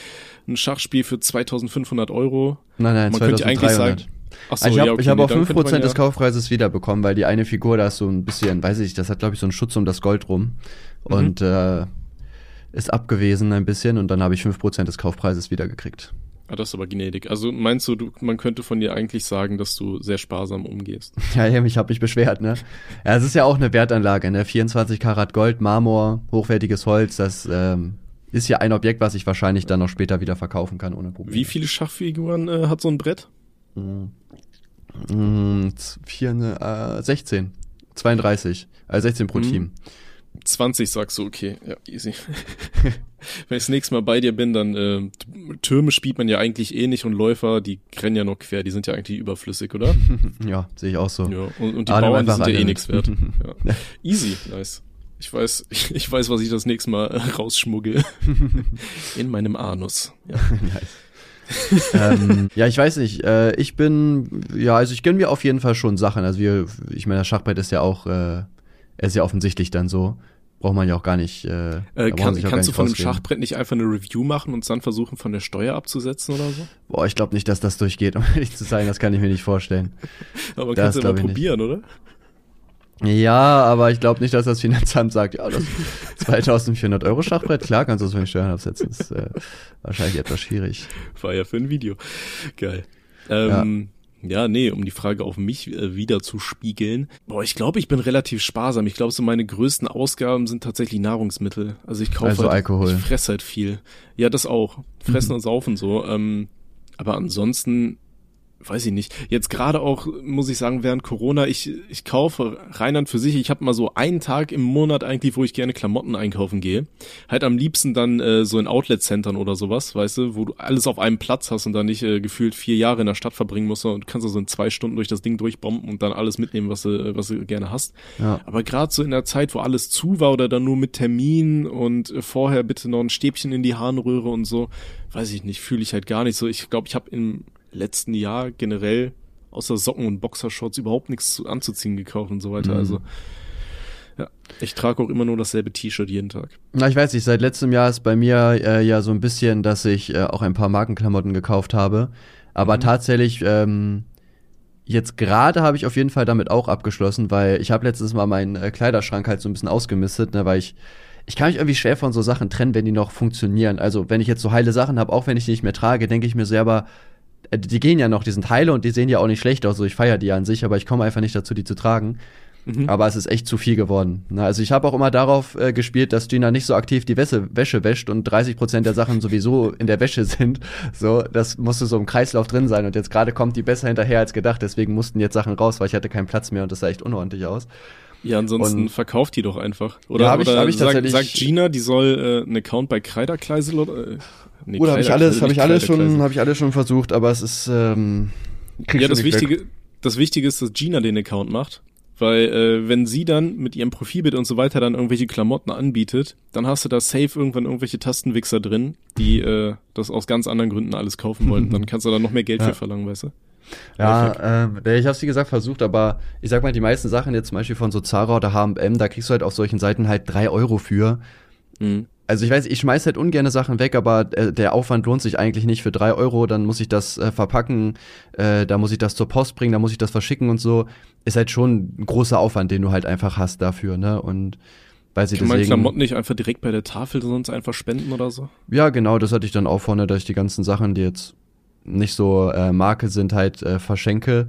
Speaker 3: ein Schachspiel für 2500 Euro.
Speaker 2: Nein, nein, Man 2300. könnte eigentlich sagen, Ach so, ich habe ja, okay, hab auch 5% ja des Kaufpreises wiederbekommen, weil die eine Figur, da ist so ein bisschen, weiß ich, das hat glaube ich so einen Schutz um das Gold rum. Mhm. Und äh, ist abgewesen ein bisschen und dann habe ich 5% des Kaufpreises wiedergekriegt.
Speaker 3: Ah, das ist aber gnädig. Also meinst du, du, man könnte von dir eigentlich sagen, dass du sehr sparsam umgehst?
Speaker 2: Ja, ich habe mich beschwert, ne? Ja, es ist ja auch eine Wertanlage, ne? 24 Karat Gold, Marmor, hochwertiges Holz, das ähm, ist ja ein Objekt, was ich wahrscheinlich dann noch später wieder verkaufen kann ohne Probleme.
Speaker 3: Wie viele Schachfiguren äh, hat so ein Brett?
Speaker 2: Mm, mm, vier, äh, 16. 32. Also 16 pro mhm. Team.
Speaker 3: 20 sagst du, okay, ja, easy. Wenn ich das nächste Mal bei dir bin, dann äh, Türme spielt man ja eigentlich eh nicht und Läufer, die rennen ja noch quer, die sind ja eigentlich überflüssig, oder?
Speaker 2: ja, sehe ich auch so.
Speaker 3: Ja, und, und die Adam Bauern, die sind ja eh nichts wert. Ja. Easy, nice. Ich weiß, ich, ich, weiß, was ich das nächste Mal äh, rausschmuggle. In meinem Anus. Ja.
Speaker 2: nice. ähm, ja, ich weiß nicht. Äh, ich bin, ja, also ich gönne mir auf jeden Fall schon Sachen. Also wir, ich meine, das Schachbrett ist ja auch äh, ist ja offensichtlich dann so. Braucht man ja auch gar nicht. Äh,
Speaker 3: äh kann, kannst du von einem Schachbrett nicht einfach eine Review machen und dann versuchen, von der Steuer abzusetzen oder so?
Speaker 2: Boah, ich glaube nicht, dass das durchgeht, um ehrlich zu sein. Das kann ich mir nicht vorstellen.
Speaker 3: Aber das kannst du mal probieren, nicht. oder?
Speaker 2: Ja, aber ich glaube nicht, dass das Finanzamt sagt, ja, das 2400 Euro Schachbrett, klar kannst du es für den Steuern absetzen. Das ist äh, wahrscheinlich etwas schwierig.
Speaker 3: War ja für ein Video. Geil. Ähm, ja. Ja, nee, um die Frage auf mich äh, wieder zu spiegeln. Boah, ich glaube, ich bin relativ sparsam. Ich glaube, so meine größten Ausgaben sind tatsächlich Nahrungsmittel. Also ich kaufe
Speaker 2: Also
Speaker 3: halt,
Speaker 2: Alkohol.
Speaker 3: ich fresse halt viel. Ja, das auch. Fressen und saufen so. Ähm, aber ansonsten weiß ich nicht. Jetzt gerade auch, muss ich sagen, während Corona, ich, ich kaufe rein an für sich, ich habe mal so einen Tag im Monat eigentlich, wo ich gerne Klamotten einkaufen gehe. Halt am liebsten dann äh, so in Outlet-Centern oder sowas, weißt du, wo du alles auf einem Platz hast und dann nicht äh, gefühlt vier Jahre in der Stadt verbringen musst und kannst also in zwei Stunden durch das Ding durchbomben und dann alles mitnehmen, was du, was du gerne hast.
Speaker 2: Ja.
Speaker 3: Aber gerade so in der Zeit, wo alles zu war oder dann nur mit Termin und äh, vorher bitte noch ein Stäbchen in die Harnröhre und so, weiß ich nicht, fühle ich halt gar nicht so. Ich glaube, ich habe im letzten Jahr generell außer Socken und Boxershorts überhaupt nichts zu, anzuziehen gekauft und so weiter.
Speaker 2: Mhm.
Speaker 3: Also ja, ich trage auch immer nur dasselbe T-Shirt jeden Tag.
Speaker 2: Na, ich weiß nicht, seit letztem Jahr ist bei mir äh, ja so ein bisschen, dass ich äh, auch ein paar Markenklamotten gekauft habe. Aber
Speaker 3: Mhm.
Speaker 2: tatsächlich, ähm, jetzt gerade habe ich auf jeden Fall damit auch abgeschlossen, weil ich habe letztens mal meinen äh, Kleiderschrank halt so ein bisschen ausgemistet, ne, weil ich ich kann mich irgendwie schwer von so Sachen trennen, wenn die noch funktionieren. Also wenn ich jetzt so heile Sachen habe, auch wenn ich die nicht mehr trage, denke ich mir selber, die gehen ja noch, die sind heile und die sehen ja auch nicht schlecht aus. So, ich feiere die an sich, aber ich komme einfach nicht dazu, die zu tragen.
Speaker 3: Mhm.
Speaker 2: Aber es ist echt zu viel geworden. Na, also ich habe auch immer darauf äh, gespielt, dass Gina nicht so aktiv die Wäsche, Wäsche wäscht und 30 Prozent der Sachen sowieso in der Wäsche sind. So, das musste so im Kreislauf drin sein. Und jetzt gerade kommt die besser hinterher als gedacht. Deswegen mussten jetzt Sachen raus, weil ich hatte keinen Platz mehr und das sah echt unordentlich aus.
Speaker 3: Ja, ansonsten
Speaker 2: Und-
Speaker 3: verkauft die doch einfach. Oder,
Speaker 2: Ja, hab ich-
Speaker 3: oder
Speaker 2: hab ich tatsächlich-
Speaker 3: sagt Gina, die soll äh, einen Account bei Kreiderkleisel oder äh, nee,
Speaker 2: Oder habe ich alles, habe
Speaker 3: nicht
Speaker 2: ich alles schon, habe ich alles schon versucht, aber es ist ähm,
Speaker 3: Ja, das
Speaker 2: weg.
Speaker 3: Wichtige, das Wichtige ist, dass Gina den Account macht. Weil äh, wenn sie dann mit ihrem Profilbild und so weiter dann irgendwelche Klamotten anbietet, dann hast du da safe irgendwann irgendwelche Tastenwichser drin, die äh, das aus ganz anderen Gründen alles kaufen wollen. Dann kannst du da noch mehr Geld
Speaker 2: Ja.
Speaker 3: für verlangen, weißt du?
Speaker 2: Ja, ähm, ich habe wie gesagt versucht, aber ich sag mal, die meisten Sachen jetzt zum Beispiel von so Zara oder H&M, da kriegst du halt auf solchen Seiten halt drei Euro für.
Speaker 3: Mhm.
Speaker 2: Also ich weiß, ich schmeiß halt ungerne Sachen weg, aber äh, der Aufwand lohnt sich eigentlich nicht für drei Euro. Dann muss ich das äh, verpacken, äh, da muss ich das zur Post bringen, da muss ich das verschicken und so. Ist halt schon ein großer Aufwand, den du halt einfach hast dafür, ne? Und weiß ich
Speaker 3: Kann man
Speaker 2: deswegen.
Speaker 3: Klamotten nicht einfach direkt bei der Tafel sonst einfach spenden oder so?
Speaker 2: Ja, genau, das hatte ich dann auch vorne, dass ich die ganzen Sachen, die jetzt nicht so äh, Marke sind, halt äh, verschenke.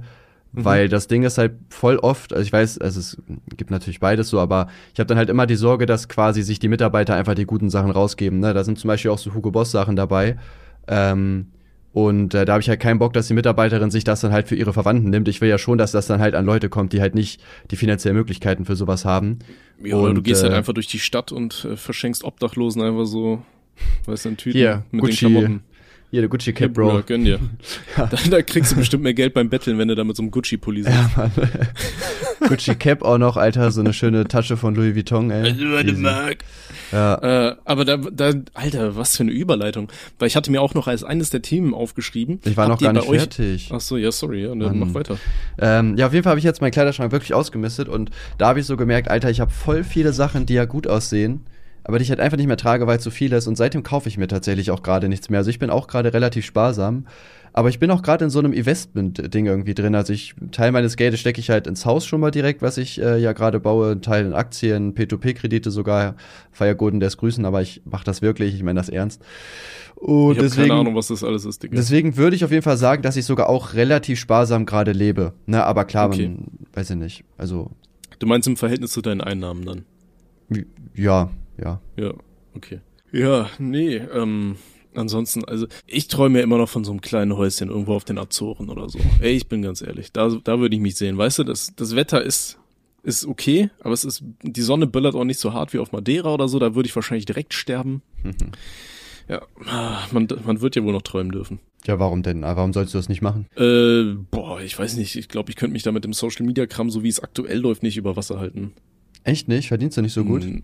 Speaker 3: Mhm.
Speaker 2: Weil das Ding ist halt voll oft, also ich weiß, also es gibt natürlich beides so, aber ich habe dann halt immer die Sorge, dass quasi sich die Mitarbeiter einfach die guten Sachen rausgeben. Ne? Da sind zum Beispiel auch so Hugo Boss Sachen dabei. Ähm, und äh, da habe ich halt keinen Bock, dass die Mitarbeiterin sich das dann halt für ihre Verwandten nimmt. Ich will ja schon, dass das dann halt an Leute kommt, die halt nicht die finanziellen Möglichkeiten für sowas haben.
Speaker 3: Ja, oder du
Speaker 2: Und,
Speaker 3: gehst halt
Speaker 2: äh,
Speaker 3: einfach durch die Stadt und äh, verschenkst Obdachlosen einfach so, weißt du, Tüten
Speaker 2: Hier,
Speaker 3: mit
Speaker 2: Gucci,
Speaker 3: den Klamotten.
Speaker 2: Hier, der Gucci Cap, Bro.
Speaker 3: Bruder, gönn dir. da, da kriegst du bestimmt mehr Geld beim Betteln, wenn du da mit so einem Gucci-Pulli sitzt.
Speaker 2: Ja, Mann. Gucci Cap auch noch, Alter, so eine schöne Tasche von Louis Vuitton, ey. Easy.
Speaker 3: Mark.
Speaker 2: Ja.
Speaker 3: Äh, aber da, da, Alter, was für eine Überleitung. Weil ich hatte mir auch noch als eines der Themen aufgeschrieben.
Speaker 2: Ich war
Speaker 3: Habt
Speaker 2: noch gar nicht
Speaker 3: euch-
Speaker 2: fertig.
Speaker 3: Ach so, ja, sorry, ja, dann mach weiter.
Speaker 2: Ähm, ja, auf jeden Fall habe ich jetzt meinen Kleiderschrank wirklich ausgemistet und da habe ich so gemerkt, Alter, ich habe voll viele Sachen, die ja gut aussehen, aber die ich halt einfach nicht mehr trage, weil zu viel ist und seitdem kaufe ich mir tatsächlich auch gerade nichts mehr. Also ich bin auch gerade relativ sparsam, aber ich bin auch gerade in so einem Investment-Ding irgendwie drin. Also ich, Teil meines Geldes stecke ich halt ins Haus schon mal direkt, was ich äh, ja gerade baue, ein Teil in Aktien, P2P-Kredite sogar, Feiergurden des Grüßen, aber ich mache das wirklich, ich meine das ernst. Und
Speaker 3: ich habe
Speaker 2: deswegen,
Speaker 3: keine Ahnung, was das alles ist, Digga.
Speaker 2: Deswegen würde ich auf jeden Fall sagen, dass ich sogar auch relativ sparsam gerade lebe. Ne, aber klar,
Speaker 3: Okay.
Speaker 2: man weiß ich nicht. Also,
Speaker 3: Du meinst im Verhältnis zu deinen Einnahmen dann?
Speaker 2: ja, ja.
Speaker 3: Ja, okay. Ja, nee, ähm, ansonsten, also ich träume ja immer noch von so einem kleinen Häuschen irgendwo auf den Azoren oder so. Ey, ich bin ganz ehrlich, da, da würde ich mich sehen. Weißt du, das, das Wetter ist, ist okay, aber es ist, die Sonne böllert auch nicht so hart wie auf Madeira oder so, da würde ich wahrscheinlich direkt sterben. Ja, ah, man, man wird ja wohl noch träumen dürfen.
Speaker 2: Ja, warum denn? Ah, Warum sollst du das nicht machen?
Speaker 3: Äh, boah, ich weiß nicht, ich glaube, ich könnte mich da mit dem Social Media Kram, so wie es aktuell läuft, nicht über Wasser halten.
Speaker 2: Echt nicht? Verdienst du nicht so gut?
Speaker 3: Mm,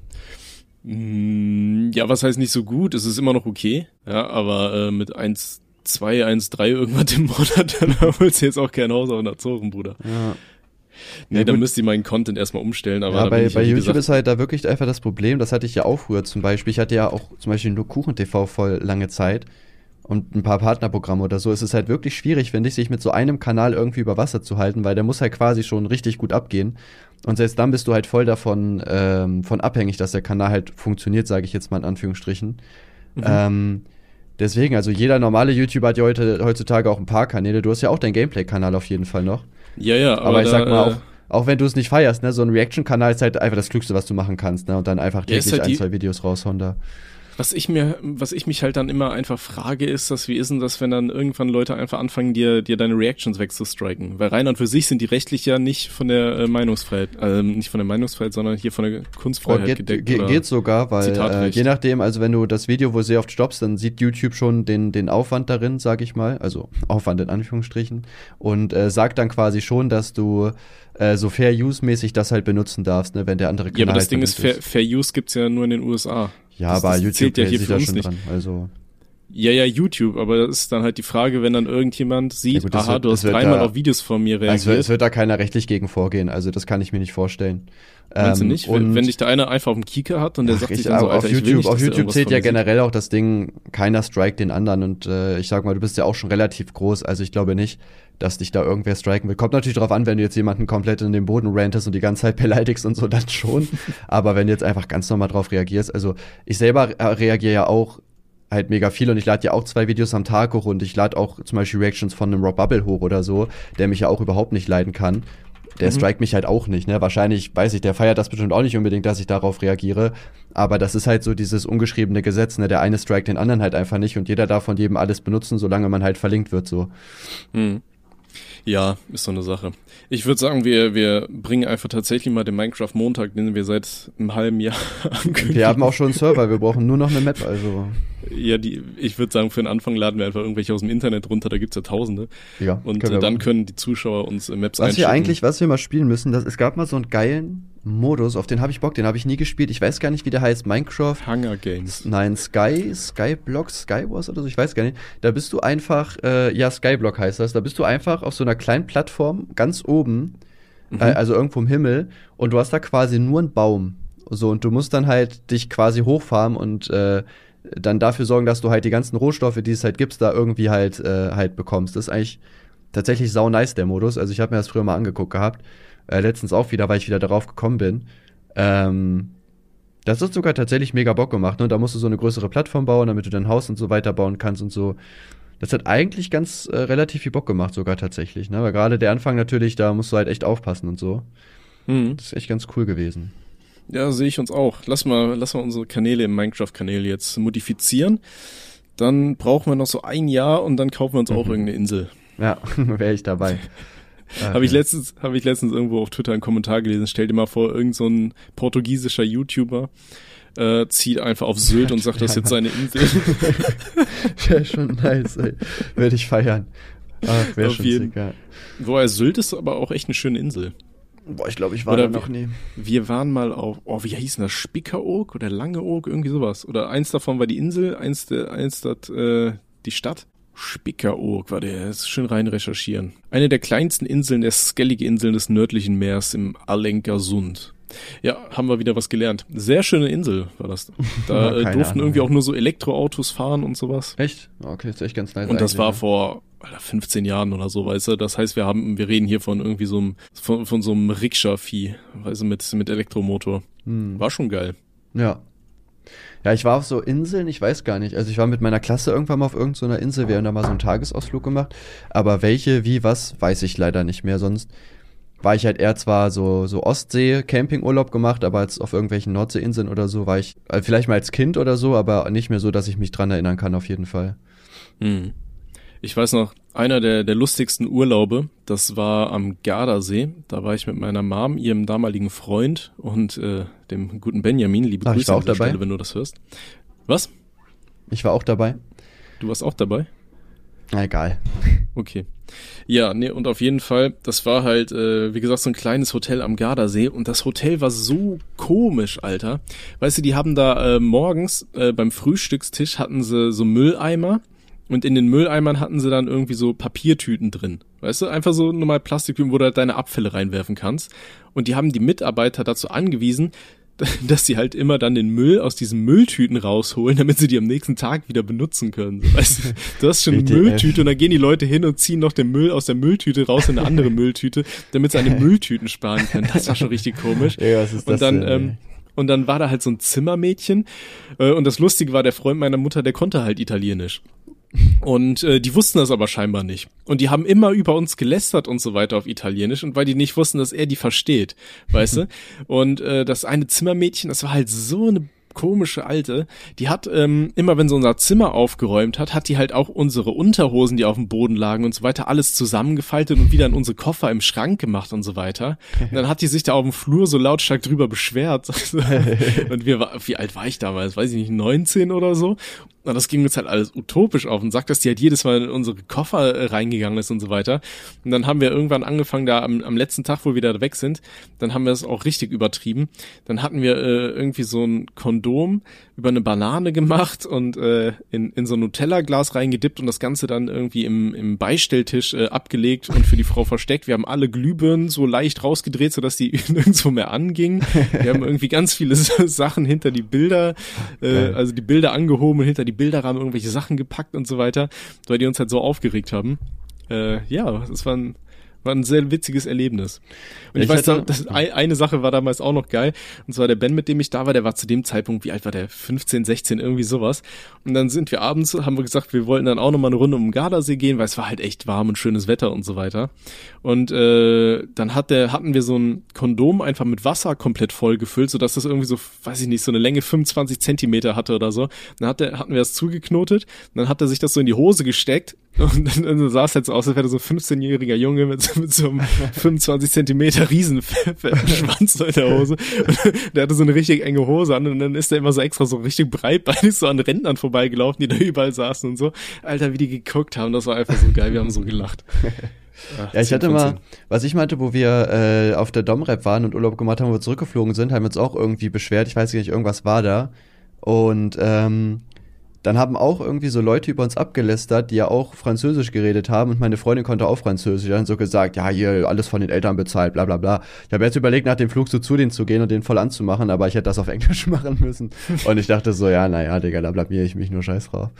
Speaker 3: Ja, was heißt nicht so gut? Es ist immer noch okay. Ja, aber äh, mit 1, 2, 1, 3 irgendwas im Monat, dann holst du jetzt auch kein Haus auf den Azoren, Bruder.
Speaker 2: Ja.
Speaker 3: Nee,
Speaker 2: Ja,
Speaker 3: dann
Speaker 2: gut.
Speaker 3: müsste ich meinen Content erstmal umstellen, aber
Speaker 2: ja, bei, bei YouTube
Speaker 3: gesagt,
Speaker 2: ist halt da wirklich einfach das Problem, das hatte ich ja auch früher zum Beispiel. Ich hatte ja auch zum Beispiel nur Kuchen-TV voll lange Zeit und ein paar Partnerprogramme oder so. Es ist halt wirklich schwierig, finde ich, sich mit so einem Kanal irgendwie über Wasser zu halten, weil der muss halt quasi schon richtig gut abgehen. Und selbst dann bist du halt voll davon ähm, von abhängig, dass der Kanal halt funktioniert, sage ich jetzt mal in Anführungsstrichen. Mhm. Ähm, deswegen, also jeder normale YouTuber hat ja heute, heutzutage auch ein paar Kanäle. Du hast ja auch deinen Gameplay-Kanal auf jeden Fall noch.
Speaker 3: Ja, ja,
Speaker 2: aber, aber ich sag mal auch, äh, auch wenn du es nicht feierst, ne, so ein Reaction-Kanal ist halt einfach das Klügste, was du machen kannst, ne, und dann einfach täglich ja, halt ein, zwei Videos raushauen da.
Speaker 3: Was ich mir, was ich mich halt dann immer einfach frage, ist, dass wie ist denn das, wenn dann irgendwann Leute einfach anfangen, dir, dir deine Reactions wegzustriken? Weil rein und für sich sind die rechtlich ja nicht von der äh, Meinungsfreiheit, äh, nicht von der Meinungsfreiheit, sondern hier von der Kunstfreiheit oh,
Speaker 2: geht,
Speaker 3: gedeckt.
Speaker 2: Ge geht sogar, weil äh, je nachdem, also wenn du das Video wo sehr oft stoppst, dann sieht YouTube schon den, den Aufwand darin, sag ich mal, also Aufwand in Anführungsstrichen, und äh, sagt dann quasi schon, dass du äh, so Fair Use-mäßig das halt benutzen darfst, ne, wenn der andere
Speaker 3: Kanal Ja, aber das halt Ding ist, Fair, Fair Use gibt's ja nur in den USA.
Speaker 2: Ja, das, aber das YouTube ja hier für uns nicht. Dran, also.
Speaker 3: Ja, ja, YouTube, aber das ist dann halt die Frage, wenn dann irgendjemand sieht, ja gut, aha, wird, du hast dreimal da, auf Videos von mir reagiert.
Speaker 2: Also es wird da keiner rechtlich gegen vorgehen, also das kann ich mir nicht vorstellen.
Speaker 3: Meinst ähm, du nicht? Wenn, wenn dich da einer einfach auf dem Kieker hat und der ach, sagt sich dann so, Alter,
Speaker 2: auf YouTube, nicht, auf YouTube zählt ja generell auch das Ding, keiner strike den anderen und äh, ich sag mal, du bist ja auch schon relativ groß, also ich glaube nicht, dass dich da irgendwer striken will. Kommt natürlich drauf an, wenn du jetzt jemanden komplett in den Boden rantest und die ganze Zeit beleidigst und so, dann schon. Aber wenn du jetzt einfach ganz normal drauf reagierst, also ich selber äh, reagiere ja auch halt mega viel und ich lade ja auch zwei Videos am Tag hoch und ich lade auch zum Beispiel Reactions von einem Rob Bubble hoch oder so, der mich ja auch überhaupt nicht leiden kann. Der mhm. strikt mich halt auch nicht, ne? Wahrscheinlich, weiß ich, der feiert das bestimmt auch nicht unbedingt, dass ich darauf reagiere. Aber das ist halt so dieses ungeschriebene Gesetz, ne? Der eine strikt den anderen halt einfach nicht und jeder darf von jedem alles benutzen, solange man halt verlinkt wird, so.
Speaker 3: Mhm. Ja, ist so eine Sache. Ich würde sagen, wir, wir bringen einfach tatsächlich mal den Minecraft Montag, den wir seit einem halben Jahr
Speaker 2: ankündigen. Wir haben auch schon einen Server, wir brauchen nur noch eine Map, also.
Speaker 3: Ja, die, ich würde sagen, für den Anfang laden wir einfach irgendwelche aus dem Internet runter, da gibt's ja tausende. Ja. Und können äh, dann können die Zuschauer uns Maps
Speaker 2: Was wir eigentlich, was wir mal spielen müssen, das, es gab mal so einen geilen Modus, auf den habe ich Bock, den habe ich nie gespielt. Ich weiß gar nicht, wie der heißt. Minecraft.
Speaker 3: Hunger Games.
Speaker 2: Nein, Sky, Skyblock, Skywars oder so, ich weiß gar nicht. Da bist du einfach, äh, ja, Skyblock heißt das. Da bist du einfach auf so einer kleinen Plattform ganz oben, mhm. äh, also irgendwo im Himmel, und du hast da quasi nur einen Baum. So, und du musst dann halt dich quasi hochfahren und äh, dann dafür sorgen, dass du halt die ganzen Rohstoffe, die es halt gibt, da irgendwie halt, äh, halt bekommst. Das ist eigentlich tatsächlich sau nice, der Modus. Also ich habe mir das früher mal angeguckt gehabt. Äh, letztens auch wieder, weil ich wieder darauf gekommen bin. Ähm, das hat sogar tatsächlich mega Bock gemacht. Ne? Da musst du so eine größere Plattform bauen, damit du dein Haus und so weiter bauen kannst und so. Das hat eigentlich ganz äh, relativ viel Bock gemacht, sogar tatsächlich. Ne? Aber gerade der Anfang natürlich, da musst du halt echt aufpassen und so. Mhm. Das ist echt ganz cool gewesen.
Speaker 3: Ja, sehe ich uns auch. Lass mal, lass mal unsere Kanäle im Minecraft-Kanal jetzt modifizieren. Dann brauchen wir noch so ein Jahr und dann kaufen wir uns mhm. auch irgendeine Insel.
Speaker 2: Ja, wäre ich dabei.
Speaker 3: Okay. Habe ich letztens, habe ich letztens irgendwo auf Twitter einen Kommentar gelesen. Stell dir mal vor, irgend so ein portugiesischer YouTuber äh, zieht einfach auf Sylt und sagt, das ist jetzt seine Insel.
Speaker 2: wäre schon nice, ey. Würde ich feiern.
Speaker 3: Ach, wäre schon jeden. ja. Wobei Sylt ist aber auch echt eine schöne Insel.
Speaker 2: Boah, ich glaube, ich war oder da noch nie.
Speaker 3: Wir waren mal auf, oh, wie hieß denn das? Spickeroog oder Langeoog? Irgendwie sowas. Oder eins davon war die Insel, eins, der, eins das, äh, die Stadt. Spickeroog war der, ist schön rein recherchieren. Eine der kleinsten Inseln der Skellige-Inseln des nördlichen Meers im Alenkersund. Ja, haben wir wieder was gelernt. Sehr schöne Insel war das. Da äh, durften Ahnung. irgendwie auch nur so Elektroautos fahren und sowas.
Speaker 2: Echt? Okay, ist echt ganz nice.
Speaker 3: Und das war ja. vor Alter, 15 Jahren oder so, weißt du. Das heißt, wir haben, wir reden hier von irgendwie so einem, von, von so einem Rikscha-Vieh, weißt du, mit, mit Elektromotor. Hm. War schon geil.
Speaker 2: Ja, ja, ich war auf so Inseln, ich weiß gar nicht. Also ich war mit meiner Klasse irgendwann mal auf irgendeiner Insel, wir haben da mal so einen Tagesausflug gemacht. Aber welche, wie, was, weiß ich leider nicht mehr. Sonst war ich halt eher zwar so, so Ostsee-Campingurlaub gemacht, aber als auf irgendwelchen Nordseeinseln oder so war ich, also vielleicht mal als Kind oder so, aber nicht mehr so, dass ich mich dran erinnern kann, auf jeden Fall.
Speaker 3: Hm. Ich weiß noch, einer der, der lustigsten Urlaube, das war am Gardasee. Da war ich mit meiner Mom, ihrem damaligen Freund und äh, dem guten Benjamin. Liebe
Speaker 2: Ach, Grüße ich war auch dabei.
Speaker 3: Stelle, wenn du das hörst. Was?
Speaker 2: Ich war auch dabei.
Speaker 3: Du warst auch dabei?
Speaker 2: Na, egal.
Speaker 3: Okay. Ja, nee, und auf jeden Fall, das war halt, äh, wie gesagt, so ein kleines Hotel am Gardasee und das Hotel war so komisch, Alter. Weißt du, die haben da äh, morgens äh, beim Frühstückstisch hatten sie so Mülleimer und in den Mülleimern hatten sie dann irgendwie so Papiertüten drin. Weißt du, einfach so normal Plastiktüten, wo du halt deine Abfälle reinwerfen kannst. Und die haben die Mitarbeiter dazu angewiesen, dass sie halt immer dann den Müll aus diesen Mülltüten rausholen, damit sie die am nächsten Tag wieder benutzen können. Weißt du, du hast schon eine
Speaker 2: WTF.
Speaker 3: Mülltüte und dann gehen die Leute hin und ziehen noch den Müll aus der Mülltüte raus in eine andere Mülltüte, damit sie an den Mülltüten sparen können. Das war schon richtig komisch.
Speaker 2: Ja, was ist das
Speaker 3: und dann,
Speaker 2: denn,
Speaker 3: ähm, und dann war da halt so ein Zimmermädchen äh, und das Lustige war, der Freund meiner Mutter, der konnte halt Italienisch. Und äh, die wussten das aber scheinbar nicht. Und die haben immer über uns gelästert und so weiter auf Italienisch und weil die nicht wussten, dass er die versteht, weißt du? Und äh, das eine Zimmermädchen, das war halt so eine komische Alte, die hat ähm, immer, wenn sie unser Zimmer aufgeräumt hat, hat die halt auch unsere Unterhosen, die auf dem Boden lagen und so weiter, alles zusammengefaltet und wieder in unsere Koffer im Schrank gemacht und so weiter. Und dann hat die sich da auf dem Flur so lautstark drüber beschwert. und wir war, wie alt war ich damals? Weiß ich nicht, 19 oder so. Und das ging uns halt alles utopisch auf und sagt, dass die halt jedes Mal in unsere Koffer äh, reingegangen ist und so weiter. Und dann haben wir irgendwann angefangen, da am, am letzten Tag, wo wir da weg sind, dann haben wir es auch richtig übertrieben. Dann hatten wir äh, irgendwie so ein Kondom über eine Banane gemacht und äh, in, in so ein Nutella-Glas reingedippt und das Ganze dann irgendwie im, im Beistelltisch äh, abgelegt und für die Frau versteckt. Wir haben alle Glühbirnen so leicht rausgedreht, sodass die nirgendwo mehr angingen. Wir haben irgendwie ganz viele Sachen hinter die Bilder, äh, also die Bilder angehoben und hinter die Bilderrahmen irgendwelche Sachen gepackt und so weiter, weil die uns halt so aufgeregt haben. Äh, ja, das war ein, war ein sehr witziges Erlebnis. Und
Speaker 2: Ja,
Speaker 3: ich,
Speaker 2: ich
Speaker 3: weiß,
Speaker 2: hatte-
Speaker 3: das, ein- eine Sache war damals auch noch geil. Und zwar der Ben, mit dem ich da war, der war zu dem Zeitpunkt, wie alt war der? 15, 16, irgendwie sowas. Und dann sind wir abends, haben wir gesagt, wir wollten dann auch noch mal eine Runde um den Gardasee gehen, weil es war halt echt warm und schönes Wetter und so weiter. Und äh, dann hat der, hatten wir so ein Kondom einfach mit Wasser komplett voll gefüllt, sodass das irgendwie so, weiß ich nicht, so eine Länge 25 Zentimeter hatte oder so. Dann hat der, hatten wir das zugeknotet, dann hat er sich das so in die Hose gesteckt und dann, dann sah es halt so aus, als wäre so ein 15-jähriger Junge mit, so- mit so einem 25 Zentimeter Riesenschwanz in der Hose. Und der hatte so eine richtig enge Hose an und dann ist er immer so extra so richtig breitbeinig so an Rentnern vorbeigelaufen, die da überall saßen und so. Alter, wie die geguckt haben, das war einfach so geil, wir haben so gelacht. Ach,
Speaker 2: Ja, ich
Speaker 3: 10
Speaker 2: hatte mal,
Speaker 3: 10.
Speaker 2: was ich meinte, wo wir äh, auf der Domrep waren und Urlaub gemacht haben, wo wir zurückgeflogen sind, haben wir uns auch irgendwie beschwert. Ich weiß nicht, irgendwas war da. Und ähm, dann haben auch irgendwie so Leute über uns abgelästert, die ja auch Französisch geredet haben und meine Freundin konnte auch Französisch. Haben so gesagt, ja, hier alles von den Eltern bezahlt, bla bla bla. Ich habe jetzt überlegt, nach dem Flug so zu denen zu gehen und den voll anzumachen, aber ich hätte das auf Englisch machen müssen. Und ich dachte so, ja, naja, Digga, da blamier ich mich nur scheiß drauf.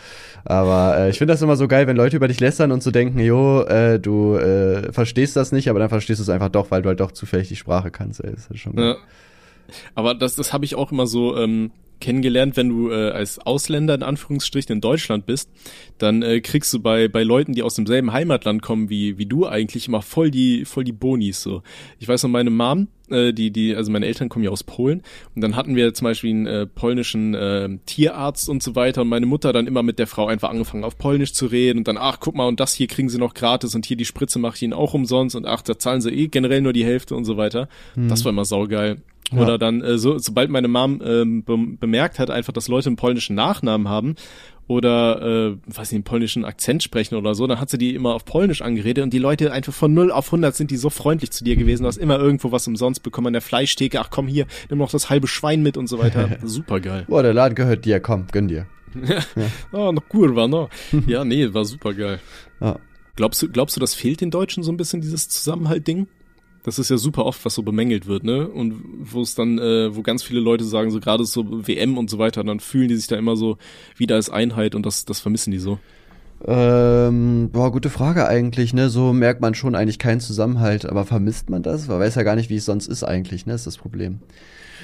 Speaker 2: Aber äh, ich finde das immer so geil, wenn Leute über dich lästern und so denken, jo, äh, du äh, verstehst das nicht, aber dann verstehst du es einfach doch, weil du halt doch zufällig die Sprache kannst. Ey. Das ist schon
Speaker 3: Ja. Aber das, das habe ich auch immer so ähm, kennengelernt, wenn du äh, als Ausländer in Anführungsstrichen in Deutschland bist, dann äh, kriegst du bei bei Leuten, die aus demselben Heimatland kommen wie wie du eigentlich immer voll die voll die Bonis so. Ich weiß noch meine Mom, äh, die die also meine Eltern kommen ja aus Polen und dann hatten wir zum Beispiel einen äh, polnischen äh, Tierarzt und so weiter und meine Mutter dann immer mit der Frau einfach angefangen auf Polnisch zu reden und dann ach guck mal und das hier kriegen sie noch gratis und hier die Spritze mache ich ihnen auch umsonst und ach da zahlen sie eh generell nur die Hälfte und so weiter. Das war immer saugeil.
Speaker 2: Ja.
Speaker 3: Oder dann, äh, so, sobald meine Mom ähm, be bemerkt hat, einfach, dass Leute einen polnischen Nachnamen haben oder, äh, weiß nicht, einen polnischen Akzent sprechen oder so, dann hat sie die immer auf Polnisch angeredet und die Leute einfach von 0 auf 100 sind die so freundlich zu dir gewesen, du hast immer irgendwo was umsonst bekommen an der Fleischtheke, ach komm hier, nimm noch das halbe Schwein mit und so weiter. Super geil.
Speaker 2: Boah, der Laden gehört dir, komm, gönn dir.
Speaker 3: Ah, noch kurva, ne? Ja, nee, war super geil.
Speaker 2: Ja.
Speaker 3: Glaubst du, glaubst du, das fehlt den Deutschen so ein bisschen, dieses Zusammenhalt-Ding? Das ist ja super oft, was so bemängelt wird, ne? Und wo es dann, äh, wo ganz viele Leute sagen, so gerade so WM und so weiter, dann fühlen die sich da immer so wieder als Einheit und das, das vermissen die so.
Speaker 2: Ähm, boah, gute Frage eigentlich, ne? So merkt man schon eigentlich keinen Zusammenhalt, aber vermisst man das? Man weiß ja gar nicht, wie es sonst ist eigentlich, ne? Ist das Problem.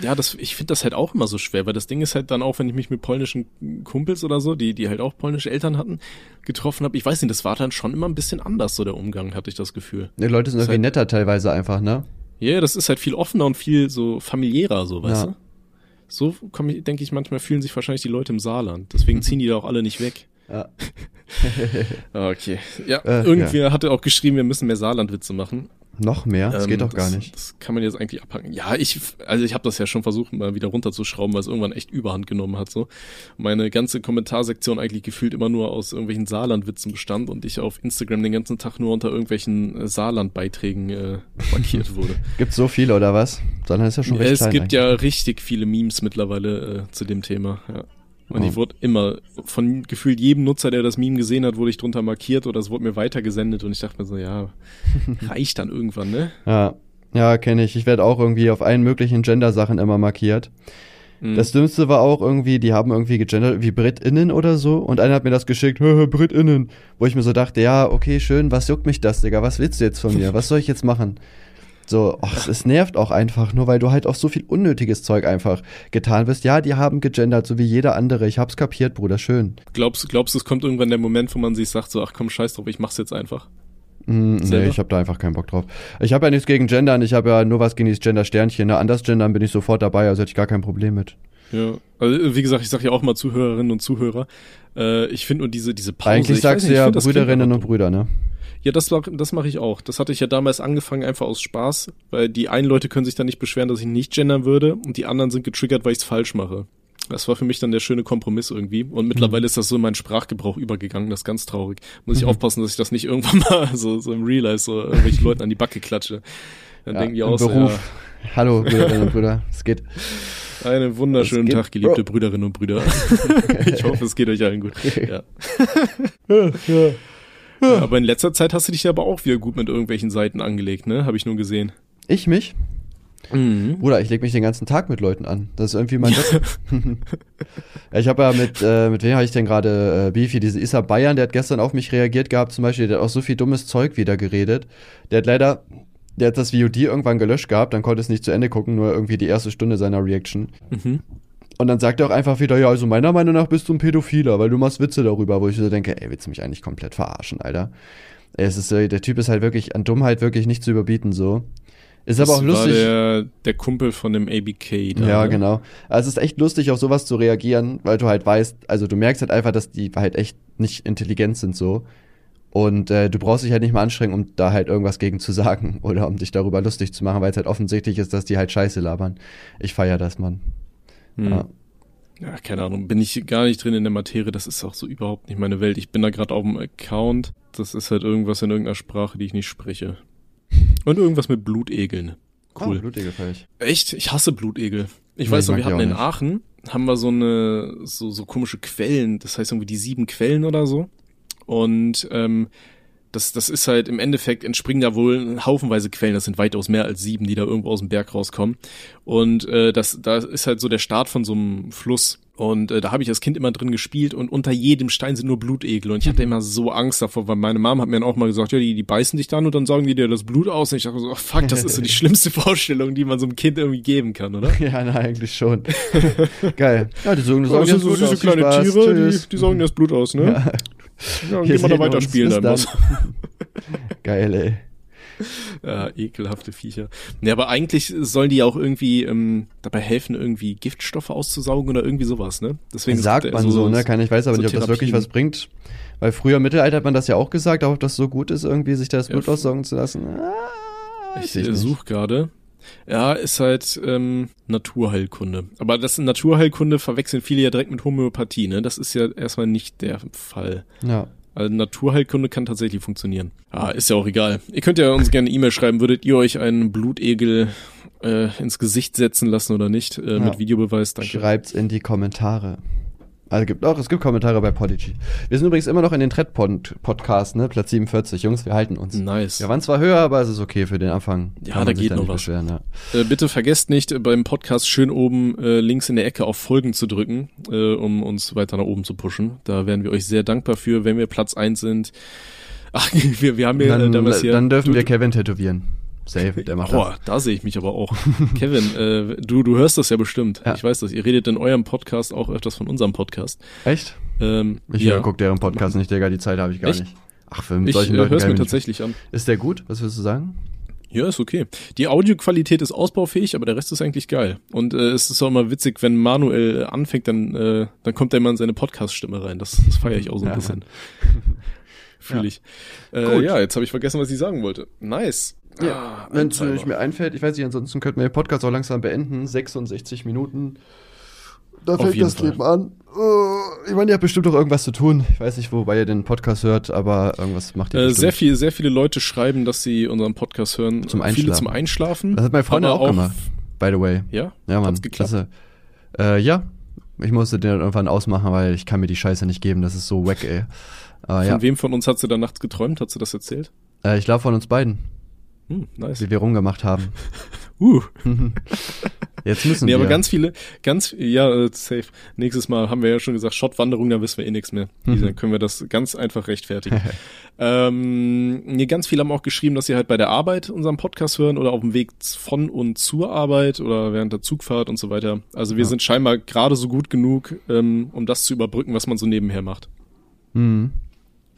Speaker 3: Ja, das, ich finde das halt auch immer so schwer, weil das Ding ist halt dann auch, wenn ich mich mit polnischen Kumpels oder so, die, die halt auch polnische Eltern hatten, getroffen habe, ich weiß nicht, das war dann schon immer ein bisschen anders, so der Umgang, hatte ich das Gefühl.
Speaker 2: Die Leute sind
Speaker 3: Ist
Speaker 2: irgendwie
Speaker 3: halt-
Speaker 2: netter teilweise einfach, ne?
Speaker 3: Ja, das ist halt viel offener und viel so familiärer, so, weißt
Speaker 2: Ja.
Speaker 3: du? So komm ich, denke ich, manchmal fühlen sich wahrscheinlich die Leute im Saarland. Deswegen ziehen die da auch alle nicht weg.
Speaker 2: Ja.
Speaker 3: Ah, Okay. Ja,
Speaker 2: Äh,
Speaker 3: irgendwer hatte auch geschrieben, wir müssen mehr Saarlandwitze machen.
Speaker 2: Noch mehr? Das
Speaker 3: Ähm,
Speaker 2: geht doch gar
Speaker 3: das,
Speaker 2: nicht.
Speaker 3: Das kann man jetzt eigentlich abhaken. Ja, ich, also ich habe das ja schon versucht, mal wieder runterzuschrauben, weil es irgendwann echt Überhand genommen hat. So, meine ganze Kommentarsektion eigentlich gefühlt immer nur aus irgendwelchen Saarlandwitzen bestand und ich auf Instagram den ganzen Tag nur unter irgendwelchen äh, Saarland-Beiträgen äh, markiert wurde.
Speaker 2: Gibt's so viele oder was? Dann ist ja schon
Speaker 3: Ja,
Speaker 2: recht
Speaker 3: es gibt
Speaker 2: eigentlich.
Speaker 3: ja richtig viele Memes mittlerweile äh, zu dem Thema. Ja. Und ich wurde immer, von gefühlt jedem Nutzer, der das Meme gesehen hat, wurde ich drunter markiert oder es wurde mir weitergesendet und ich dachte mir so, ja, reicht dann irgendwann, ne?
Speaker 2: Ja. Ja, kenne ich. Ich werde auch irgendwie auf allen möglichen Gender-Sachen immer markiert.
Speaker 3: Mhm.
Speaker 2: Das Dümmste war auch irgendwie, die haben irgendwie gegendert wie BritInnen oder so und einer hat mir das geschickt, "Hä, hä, BritInnen, wo ich mir so dachte, ja, okay, schön, was juckt mich das, Digga, was willst du jetzt von mir, was soll ich jetzt machen? So, ach, es nervt auch einfach, nur weil du halt auch so viel unnötiges Zeug einfach getan wirst. Ja, die haben gegendert, so wie jeder andere, ich hab's kapiert, Bruder, schön.
Speaker 3: Glaubst, glaubst du, es kommt irgendwann der Moment, wo man sich sagt, so, ach komm, scheiß drauf, ich mach's jetzt einfach.
Speaker 2: Mm, nee, ich habe da einfach keinen Bock drauf. Ich habe ja nichts gegen Gendern, ich habe ja nur was gegen dieses Gender-Sternchen. Ne? Anders Gendern bin ich sofort dabei, also hätte ich gar kein Problem mit.
Speaker 3: Ja, also wie gesagt, ich sag ja auch mal Zuhörerinnen und Zuhörer. Äh, ich finde nur diese diese Pause.
Speaker 2: Eigentlich sagst
Speaker 3: nicht,
Speaker 2: du ja Brüderinnen und. Brüder, ne?
Speaker 3: Ja, das mach, das mache ich auch. Das hatte ich ja damals angefangen einfach aus Spaß, weil die einen Leute können sich dann nicht beschweren, dass ich nicht gendern würde und die anderen sind getriggert, weil ich es falsch mache. Das war für mich dann der schöne Kompromiss irgendwie. Und mittlerweile ist das so in meinen Sprachgebrauch übergegangen. Das ist ganz traurig. Muss ich
Speaker 2: Mhm.
Speaker 3: aufpassen, dass ich das nicht irgendwann mal so, so im Real Life so irgendwelchen Leuten an die Backe klatsche. Dann
Speaker 2: Ja,
Speaker 3: denken die auch so,
Speaker 2: Beruf. Hallo, Brüderinnen und Brüder, es geht.
Speaker 3: ja, einen wunderschönen
Speaker 2: geht-
Speaker 3: Tag, geliebte Brüderinnen und Brüder. ich hoffe, es geht euch allen gut. Ja. Ja, aber in letzter Zeit hast du dich aber auch wieder gut mit irgendwelchen Seiten angelegt, ne? Habe ich nur gesehen.
Speaker 2: Ich mich?
Speaker 3: Mhm.
Speaker 2: Bruder, ich leg mich den ganzen Tag mit Leuten an. Das ist irgendwie mein Job. Ja, ich habe ja mit, äh, mit wem habe ich denn gerade äh, Beefy, diese Issa Bayern, der hat gestern auf mich reagiert gehabt, zum Beispiel, der hat auch so viel dummes Zeug wieder geredet. Der hat leider, der hat das VOD irgendwann gelöscht gehabt, dann konnte es nicht zu Ende gucken, nur irgendwie die erste Stunde seiner Reaction.
Speaker 3: Mhm.
Speaker 2: Und dann sagt er auch einfach wieder, ja, also meiner Meinung nach bist du ein Pädophiler, weil du machst Witze darüber, wo ich so denke, ey, willst du mich eigentlich komplett verarschen, Alter? Es ist, der Typ ist halt wirklich an Dummheit wirklich nicht zu überbieten, so. Ist aber auch
Speaker 3: das
Speaker 2: lustig.
Speaker 3: war der, der Kumpel von dem ABK da.
Speaker 2: Ja,
Speaker 3: ne?
Speaker 2: genau. Also es ist echt lustig, auf sowas zu reagieren, weil du halt weißt, also du merkst halt einfach, dass die halt echt nicht intelligent sind so. Und äh, du brauchst dich halt nicht mal anstrengen, um da halt irgendwas gegen zu sagen oder um dich darüber lustig zu machen, weil es halt offensichtlich ist, dass die halt Scheiße labern. Ich feier das, Mann.
Speaker 3: Hm.
Speaker 2: Ja.
Speaker 3: Ja, keine Ahnung, bin ich gar nicht drin in der Materie, das ist auch so überhaupt nicht meine Welt. Ich bin da gerade auf dem Account, das ist halt irgendwas in irgendeiner Sprache, die ich nicht spreche. Und irgendwas mit Blutegeln. Cool.
Speaker 2: Oh, Blutegel ich.
Speaker 3: Echt? Ich hasse Blutegel. Ich
Speaker 2: Nee,
Speaker 3: weiß noch, wir hatten in
Speaker 2: nicht.
Speaker 3: Aachen, haben wir so eine, so, so komische Quellen, das heißt irgendwie die sieben Quellen oder so. Und ähm, das, das ist halt im Endeffekt entspringen da wohl haufenweise Quellen, das sind weitaus mehr als sieben, die da irgendwo aus dem Berg rauskommen. Und äh, das, da ist halt so der Start von so einem Fluss. Und äh, da habe ich als Kind immer drin gespielt und unter jedem Stein sind nur Blutegel. Und ich hatte immer so Angst davor, weil meine Mom hat mir dann auch mal gesagt, ja, die, die beißen dich dann und dann saugen die dir das Blut aus. Und ich dachte so, oh, fuck, das ist so die schlimmste Vorstellung, die man so einem Kind irgendwie geben kann, oder?
Speaker 2: Ja, na, eigentlich schon. Geil. Ja, die sagen,
Speaker 3: Ja, das sind so süße
Speaker 2: aus.
Speaker 3: Kleine. Tiere, die, die saugen das Blut aus, ne? Ja, ja gehen wir da dann was.
Speaker 2: Geil, ey.
Speaker 3: Ja, ekelhafte Viecher. Ne, aber eigentlich sollen die ja auch irgendwie ähm, dabei helfen, irgendwie Giftstoffe auszusaugen oder irgendwie sowas, ne? Deswegen
Speaker 2: Sagt man so, ne? Kann ich weiß aber
Speaker 3: so
Speaker 2: nicht, ob das wirklich
Speaker 3: Therapien.
Speaker 2: was bringt. Weil früher im Mittelalter hat man das ja auch gesagt, aber ob das so gut ist, irgendwie sich das
Speaker 3: Ja,
Speaker 2: Blut
Speaker 3: f-
Speaker 2: aussaugen zu lassen. Ah,
Speaker 3: Ich
Speaker 2: ich
Speaker 3: suche gerade. Ja, ist halt ähm, Naturheilkunde. Aber das Naturheilkunde verwechseln viele ja direkt mit Homöopathie, ne? Das ist ja erstmal nicht der Fall.
Speaker 2: Ja.
Speaker 3: Also Naturheilkunde kann tatsächlich funktionieren. Ah, ist ja auch egal. Ihr könnt ja uns gerne eine E-Mail schreiben, würdet ihr euch einen Blutegel äh, ins Gesicht setzen lassen oder nicht? Äh,
Speaker 2: Ja.
Speaker 3: Mit Videobeweis, danke.
Speaker 2: Schreibt's in die Kommentare. Also gibt auch, es gibt Kommentare bei Podigy. Wir sind übrigens immer noch in den Thread-Podcast, ne? Platz 47. Jungs, wir halten uns.
Speaker 3: Nice.
Speaker 2: Wir waren zwar höher, aber es ist okay für den Anfang.
Speaker 3: Ja, da geht noch was.
Speaker 2: Ja.
Speaker 3: Äh, bitte vergesst nicht, beim Podcast schön oben äh, links in der Ecke auf Folgen zu drücken, äh, um uns weiter nach oben zu pushen. Da wären wir euch sehr dankbar für, wenn wir Platz eins sind. Ach, wir, wir haben ja äh,
Speaker 2: Dann,
Speaker 3: damals hier...
Speaker 2: dann dürfen
Speaker 3: du,
Speaker 2: wir Kevin tätowieren. Safe, der macht
Speaker 3: Boah, da sehe ich mich aber auch. Kevin, äh, du, du hörst das ja bestimmt.
Speaker 2: Ja.
Speaker 3: Ich weiß das. Ihr redet in eurem Podcast auch öfters von unserem Podcast.
Speaker 2: das. Echt?
Speaker 3: Ähm,
Speaker 2: Ich
Speaker 3: ja.
Speaker 2: ja. guck deren Podcast nicht, Digga, die Zeit habe ich gar
Speaker 3: Echt?
Speaker 2: nicht. Ach, für mit
Speaker 3: Ich
Speaker 2: solchen
Speaker 3: äh, höre es mir tatsächlich an.
Speaker 2: Ist der gut? Was würdest du sagen?
Speaker 3: Ja, ist okay. Die Audioqualität ist ausbaufähig, aber der Rest ist eigentlich geil. Und äh, es ist auch immer witzig, wenn Manuel äh, anfängt, dann, äh, dann kommt er immer in seine Podcast-Stimme rein. Das, das feiere ich auch so ein
Speaker 2: Ja,
Speaker 3: bisschen. Fühle
Speaker 2: Ja.
Speaker 3: ich. Äh,
Speaker 2: Gut.
Speaker 3: ja, jetzt habe ich vergessen, was ich sagen wollte. Nice.
Speaker 2: Ja,
Speaker 3: Ah,
Speaker 2: wenn es mehr einfällt, ich weiß nicht, ansonsten könnten wir den Podcast auch langsam beenden. 66 Minuten. Da
Speaker 3: Auf
Speaker 2: fängt das
Speaker 3: Fall.
Speaker 2: Leben an. Äh, Ich meine, ihr habt bestimmt auch irgendwas zu tun. Ich weiß nicht, wobei ihr den Podcast hört, aber irgendwas macht ihr
Speaker 3: Äh,
Speaker 2: bestimmt.
Speaker 3: sehr, viel, sehr viele Leute schreiben, dass sie unseren Podcast hören.
Speaker 2: Zum
Speaker 3: Viele
Speaker 2: Einschlafen.
Speaker 3: zum Einschlafen.
Speaker 2: Das hat meine Freundin
Speaker 3: aber
Speaker 2: auch gemacht. By the way.
Speaker 3: Ja?
Speaker 2: Ja, Mann.
Speaker 3: Hat's geklappt?
Speaker 2: Klasse. Äh, ja. Ich musste den dann irgendwann ausmachen, weil ich kann mir die Scheiße nicht geben. Das ist so wack, ey. Äh,
Speaker 3: Von
Speaker 2: ja.
Speaker 3: wem von uns hat sie da nachts geträumt? Hat sie das erzählt?
Speaker 2: Äh, ich glaube von uns beiden.
Speaker 3: Hm, nice.
Speaker 2: wie wir rumgemacht haben.
Speaker 3: Uh.
Speaker 2: Jetzt müssen
Speaker 3: Nee,
Speaker 2: wir.
Speaker 3: aber ganz viele, ganz, ja, äh, safe. Nächstes Mal haben wir ja schon gesagt, Schottwanderung, da wissen wir eh nichts mehr.
Speaker 2: Mhm.
Speaker 3: Dann können wir das ganz einfach rechtfertigen. ähm, nee, ganz viele haben auch geschrieben, dass sie halt bei der Arbeit unseren Podcast hören oder auf dem Weg von und zur Arbeit oder während der Zugfahrt und so weiter. Also wir
Speaker 2: Ja.
Speaker 3: sind scheinbar gerade so gut genug, ähm, um das zu überbrücken, was man so nebenher macht.
Speaker 2: Mhm.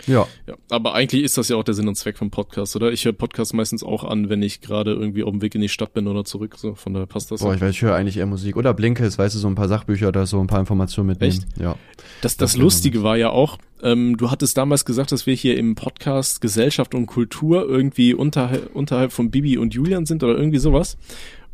Speaker 2: Ja.
Speaker 3: Ja, aber eigentlich ist das ja auch der Sinn und Zweck vom Podcast, oder? Ich höre Podcasts meistens auch an, wenn ich gerade irgendwie auf dem Weg in die Stadt bin oder zurück. So, von daher passt das.
Speaker 2: Boah, ich weiß, ich höre eigentlich eher Musik. Oder Blinkes, weißt du, so ein paar Sachbücher oder so, ein paar Informationen mitnehmen.
Speaker 3: Echt?
Speaker 2: Ja.
Speaker 3: Das,
Speaker 2: Das
Speaker 3: das Lustige war ja auch, ähm, du hattest damals gesagt, dass wir hier im Podcast Gesellschaft und Kultur irgendwie unterhalb, unterhalb von Bibi und Julian sind oder irgendwie sowas.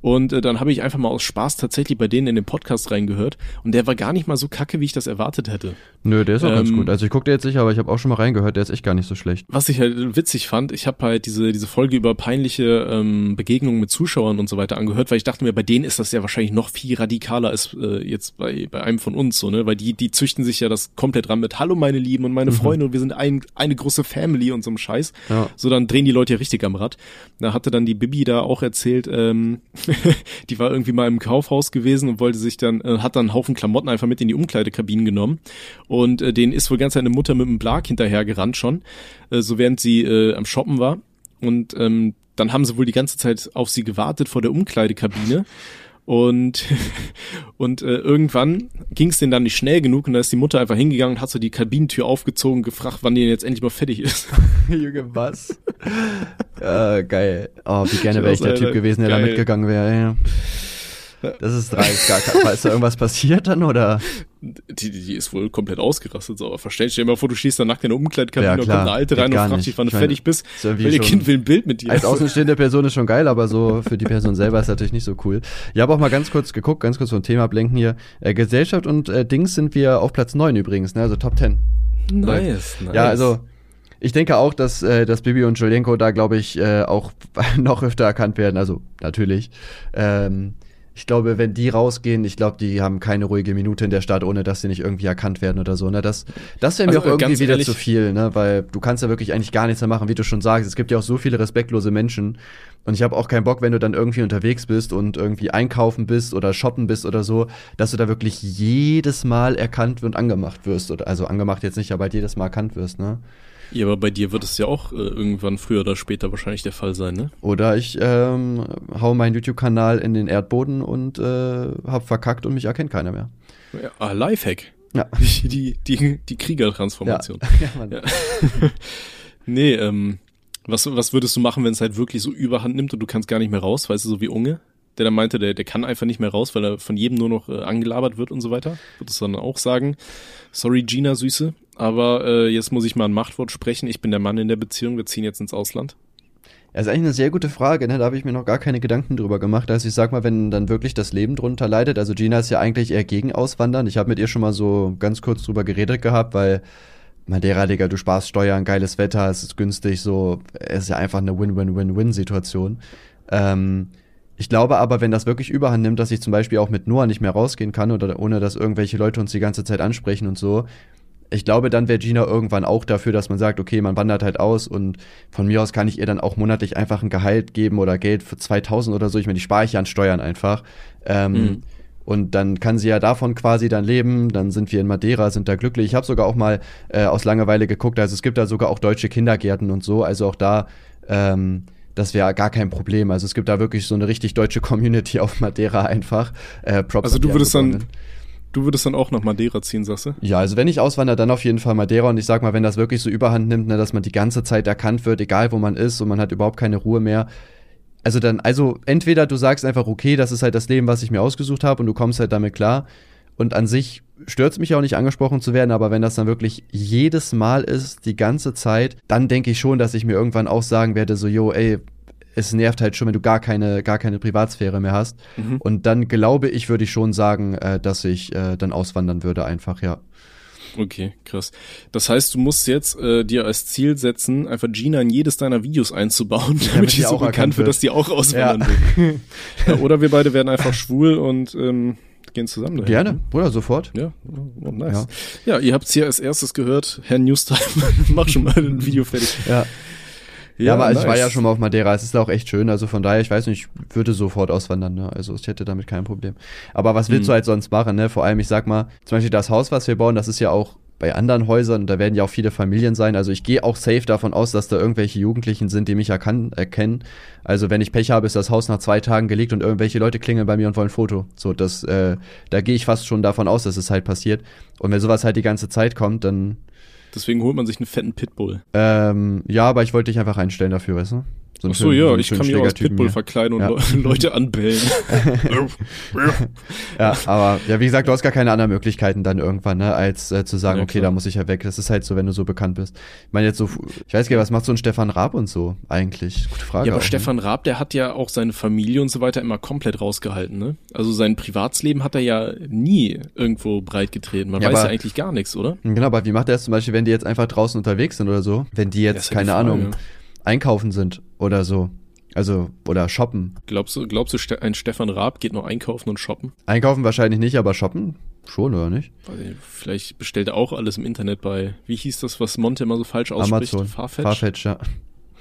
Speaker 3: Und äh, dann habe ich einfach mal aus Spaß tatsächlich bei denen in den Podcast reingehört und der war gar nicht mal so kacke, wie ich das erwartet hätte.
Speaker 2: Nö, der ist auch ganz
Speaker 3: Ähm,
Speaker 2: gut. Also ich gucke dir jetzt sicher, aber ich habe auch schon mal reingehört, der ist echt gar nicht so schlecht.
Speaker 3: Was ich halt witzig fand, ich habe halt diese diese Folge über peinliche ähm, Begegnungen mit Zuschauern und so weiter angehört, weil ich dachte mir, bei denen ist das ja wahrscheinlich noch viel radikaler als äh, jetzt bei bei einem von uns so, ne, weil die die züchten sich ja das komplett ran mit Hallo meine Lieben und meine Freunde und wir sind ein, eine große Family und so einem Scheiß.
Speaker 2: Ja.
Speaker 3: So dann drehen die Leute ja richtig am Rad. Da hatte dann die Bibi da auch erzählt, ähm, die war irgendwie mal im Kaufhaus gewesen und wollte sich dann äh, hat dann einen Haufen Klamotten einfach mit in die Umkleidekabinen genommen und äh, denen ist wohl ganz eine Mutter mit einem Blag hinterher gerannt schon, äh, so während sie äh, am Shoppen war und ähm, dann haben sie wohl die ganze Zeit auf sie gewartet vor der Umkleidekabine. Und, und äh, irgendwann ging es denen dann nicht schnell genug und da ist die Mutter einfach hingegangen und hat so die Kabinentür aufgezogen gefragt, wann die denn jetzt endlich mal fertig ist.
Speaker 2: Junge, was? äh, geil. Oh, wie gerne wäre ich der Typ gewesen, der da
Speaker 3: geil.
Speaker 2: mitgegangen wäre. Ja. Das ist dreist. Gar kein, ist da irgendwas passiert dann oder?
Speaker 3: Die, die, die ist wohl komplett ausgerastet. So, aber verstell dir mal vor, du schießt dann nackt in der Umkleidekabine
Speaker 2: Ja,
Speaker 3: und kommt eine Alte rein und fragt
Speaker 2: nicht.
Speaker 3: dich, wann du fertig bist.
Speaker 2: schon-
Speaker 3: Kind will ein Bild mit dir.
Speaker 2: Als außenstehende Person ist schon geil, aber so für die Person selber ist natürlich nicht so cool. Ich habe auch mal ganz kurz geguckt, ganz kurz vom Thema ablenken hier. Äh, Gesellschaft und äh, Dings sind wir auf Platz 9 übrigens, ne? also Top 10.
Speaker 3: nice, nice.
Speaker 2: Ja, also ich denke auch, dass, äh, dass Bibi und Julienko da, glaube ich, äh, auch noch öfter erkannt werden. Also natürlich. Ähm, ich glaube, wenn die rausgehen, ich glaube, die haben keine ruhige Minute in der Stadt, ohne dass sie nicht irgendwie erkannt werden oder so. Ne? Das, das wäre mir
Speaker 3: Also,
Speaker 2: auch irgendwie wieder
Speaker 3: ehrlich-
Speaker 2: zu viel, ne? weil du kannst ja wirklich eigentlich gar nichts mehr machen, wie du schon sagst. Es gibt ja auch so viele respektlose Menschen. Und ich habe auch keinen Bock, wenn du dann irgendwie unterwegs bist und irgendwie einkaufen bist oder shoppen bist oder so, dass du da wirklich jedes Mal erkannt und angemacht wirst. Oder, also angemacht jetzt nicht, aber halt jedes Mal erkannt wirst, ne?
Speaker 3: Ja, aber bei dir wird es ja auch äh, irgendwann früher oder später wahrscheinlich der Fall sein, ne?
Speaker 2: Oder ich ähm, hau meinen YouTube-Kanal in den Erdboden und äh, hab verkackt und mich erkennt keiner mehr.
Speaker 3: Ja, ah, Lifehack.
Speaker 2: Ja.
Speaker 3: Die, die, die, Kriegertransformation.
Speaker 2: ja, Mann.
Speaker 3: Ja. nee, ähm, was, was würdest du machen, wenn es halt wirklich so überhand nimmt und du kannst gar nicht mehr raus, weißt du, so wie Unge? Der dann meinte, der, der kann einfach nicht mehr raus, weil er von jedem nur noch äh, angelabert wird und so weiter. Würdest du dann auch sagen, sorry Gina, Süße, aber äh, jetzt muss ich mal ein Machtwort sprechen. Ich bin der Mann in der Beziehung, wir ziehen jetzt ins Ausland.
Speaker 2: Ja, ist eigentlich eine sehr gute Frage, ne? Da habe ich mir noch gar keine Gedanken drüber gemacht. Also ich sag mal, wenn dann wirklich das Leben drunter leidet, also Gina ist ja eigentlich eher gegen Auswandern. Ich habe mit ihr schon mal so ganz kurz drüber geredet gehabt, weil Madeira, Digga, du sparst Steuern, geiles Wetter, es ist günstig, so, es ist ja einfach eine Win-Win-Win-Win-Situation. Ähm, ich glaube aber, wenn das wirklich überhand nimmt, dass ich zum Beispiel auch mit Noah nicht mehr rausgehen kann oder ohne dass irgendwelche Leute uns die ganze Zeit ansprechen und so, ich glaube, dann wäre Gina irgendwann auch dafür, dass man sagt, okay, man wandert halt aus und von mir aus kann ich ihr dann auch monatlich einfach ein Gehalt geben oder Geld für 2000 oder so. Ich meine, die spare ich ja an Steuern einfach. Ähm,
Speaker 3: Mhm.
Speaker 2: Und dann kann sie ja davon quasi dann leben. Dann sind wir in Madeira, sind da glücklich. Ich habe sogar auch mal äh, aus Langeweile geguckt. Also es gibt da sogar auch deutsche Kindergärten und so. Also auch da, ähm, das wäre gar kein Problem. Also es gibt da wirklich so eine richtig deutsche Community auf Madeira einfach. Äh, Props
Speaker 3: Also du würdest dann. Du würdest dann auch nach Madeira ziehen, sagst du?
Speaker 2: Ja, also wenn ich auswandere, dann auf jeden Fall Madeira und ich sag mal, wenn das wirklich so überhand nimmt, ne, dass man die ganze Zeit erkannt wird, egal wo man ist und man hat überhaupt keine Ruhe mehr. Also dann, also entweder du sagst einfach, okay, das ist halt das Leben, was ich mir ausgesucht habe und du kommst halt damit klar. Und an sich stört es mich auch nicht angesprochen zu werden, aber wenn das dann wirklich jedes Mal ist, die ganze Zeit, dann denke ich schon, dass ich mir irgendwann auch sagen werde, so, yo, ey, es nervt halt schon, wenn du gar keine, gar keine Privatsphäre mehr hast.
Speaker 3: Mhm.
Speaker 2: Und dann glaube ich, würde ich schon sagen, äh, dass ich äh, dann auswandern würde, einfach, ja.
Speaker 3: Okay, krass. Das heißt, du musst jetzt äh, dir als Ziel setzen, einfach Gina in jedes deiner Videos einzubauen, damit
Speaker 2: die
Speaker 3: die so bekannt wird, dass die auch auswandern will. Ja, oder wir beide werden einfach schwul und ähm, gehen zusammen dahin.
Speaker 2: Gerne, oder sofort.
Speaker 3: Ja, oh, nice. Ja. ihr habt's hier als erstes gehört. Herr Newstime, mach schon mal ein Video fertig.
Speaker 2: Ja. Ja, aber nice. ich war ja schon mal auf Madeira, es ist auch echt schön, also von daher, ich weiß nicht, ich würde sofort auswandern, ne? also ich hätte damit kein Problem. Aber was willst hm. du halt sonst machen, ne? vor allem, ich sag mal, zum Beispiel das Haus, was wir bauen, das ist ja auch bei anderen Häusern, da werden ja auch viele Familien sein. Also ich gehe auch safe davon aus, dass da irgendwelche Jugendlichen sind, die mich erkan erkennen. Also wenn ich Pech habe, ist das Haus nach zwei Tagen gelegt und irgendwelche Leute klingeln bei mir und wollen ein Foto. So, das, äh, da gehe ich fast schon davon aus, dass es halt passiert. Und wenn sowas halt die ganze Zeit kommt, dann
Speaker 3: Deswegen holt man sich einen fetten Pitbull.
Speaker 2: Ähm, ja, aber ich wollte dich einfach einstellen dafür, weißt du?
Speaker 3: So Ach so, ja, so ich kann mich auch als Pitbull verkleiden und ja. Leute anbellen.
Speaker 2: ja, aber ja, wie gesagt, du hast gar keine anderen Möglichkeiten dann irgendwann, ne, als äh, zu sagen, ja, okay, da muss ich ja weg. Das ist halt so, wenn du so bekannt bist. Ich meine jetzt so, ich weiß gar nicht, was macht so ein Stefan Raab und so eigentlich? Gute Frage.
Speaker 3: Ja, aber auch, ne? Stefan? Raab, der hat ja auch seine Familie und so weiter immer komplett rausgehalten, ne? Also sein Privatsleben hat er ja nie irgendwo breit getreten. Man ja, weiß aber, ja eigentlich gar nichts, oder?
Speaker 2: Genau, aber wie macht er es zum Beispiel, wenn die jetzt einfach draußen unterwegs sind oder so? Wenn die jetzt, keine Ahnung, einkaufen sind oder so. Also, oder shoppen.
Speaker 3: Glaubst du, glaubst du, ein Stefan Raab geht noch einkaufen und shoppen?
Speaker 2: Einkaufen wahrscheinlich nicht, aber shoppen schon, oder nicht?
Speaker 3: Vielleicht bestellt er auch alles im Internet bei, wie hieß das, was Monte immer so falsch ausspricht?
Speaker 2: Amazon. Farfetch? Farfetch, ja.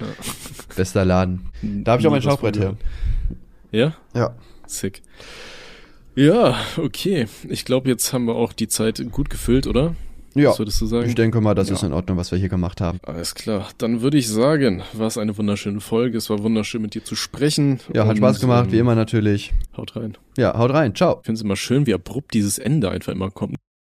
Speaker 2: ja. Bester Laden. Da habe ich auch mein Schauchbrett her.
Speaker 3: Ja?
Speaker 2: Ja.
Speaker 3: Sick. Ja, okay. Ich glaube, jetzt haben wir auch die Zeit gut gefüllt, oder?
Speaker 2: Ja, was würdest du sagen? ich denke mal, das ja. ist in Ordnung, was wir hier gemacht haben.
Speaker 3: Alles klar. Dann würde ich sagen, war es eine wunderschöne Folge. Es war wunderschön, mit dir zu sprechen.
Speaker 2: Ja, und, hat Spaß gemacht, ähm, wie immer natürlich.
Speaker 3: Haut rein.
Speaker 2: Ja, haut rein. Ciao.
Speaker 3: Ich finde es immer schön, wie abrupt dieses Ende einfach immer kommt.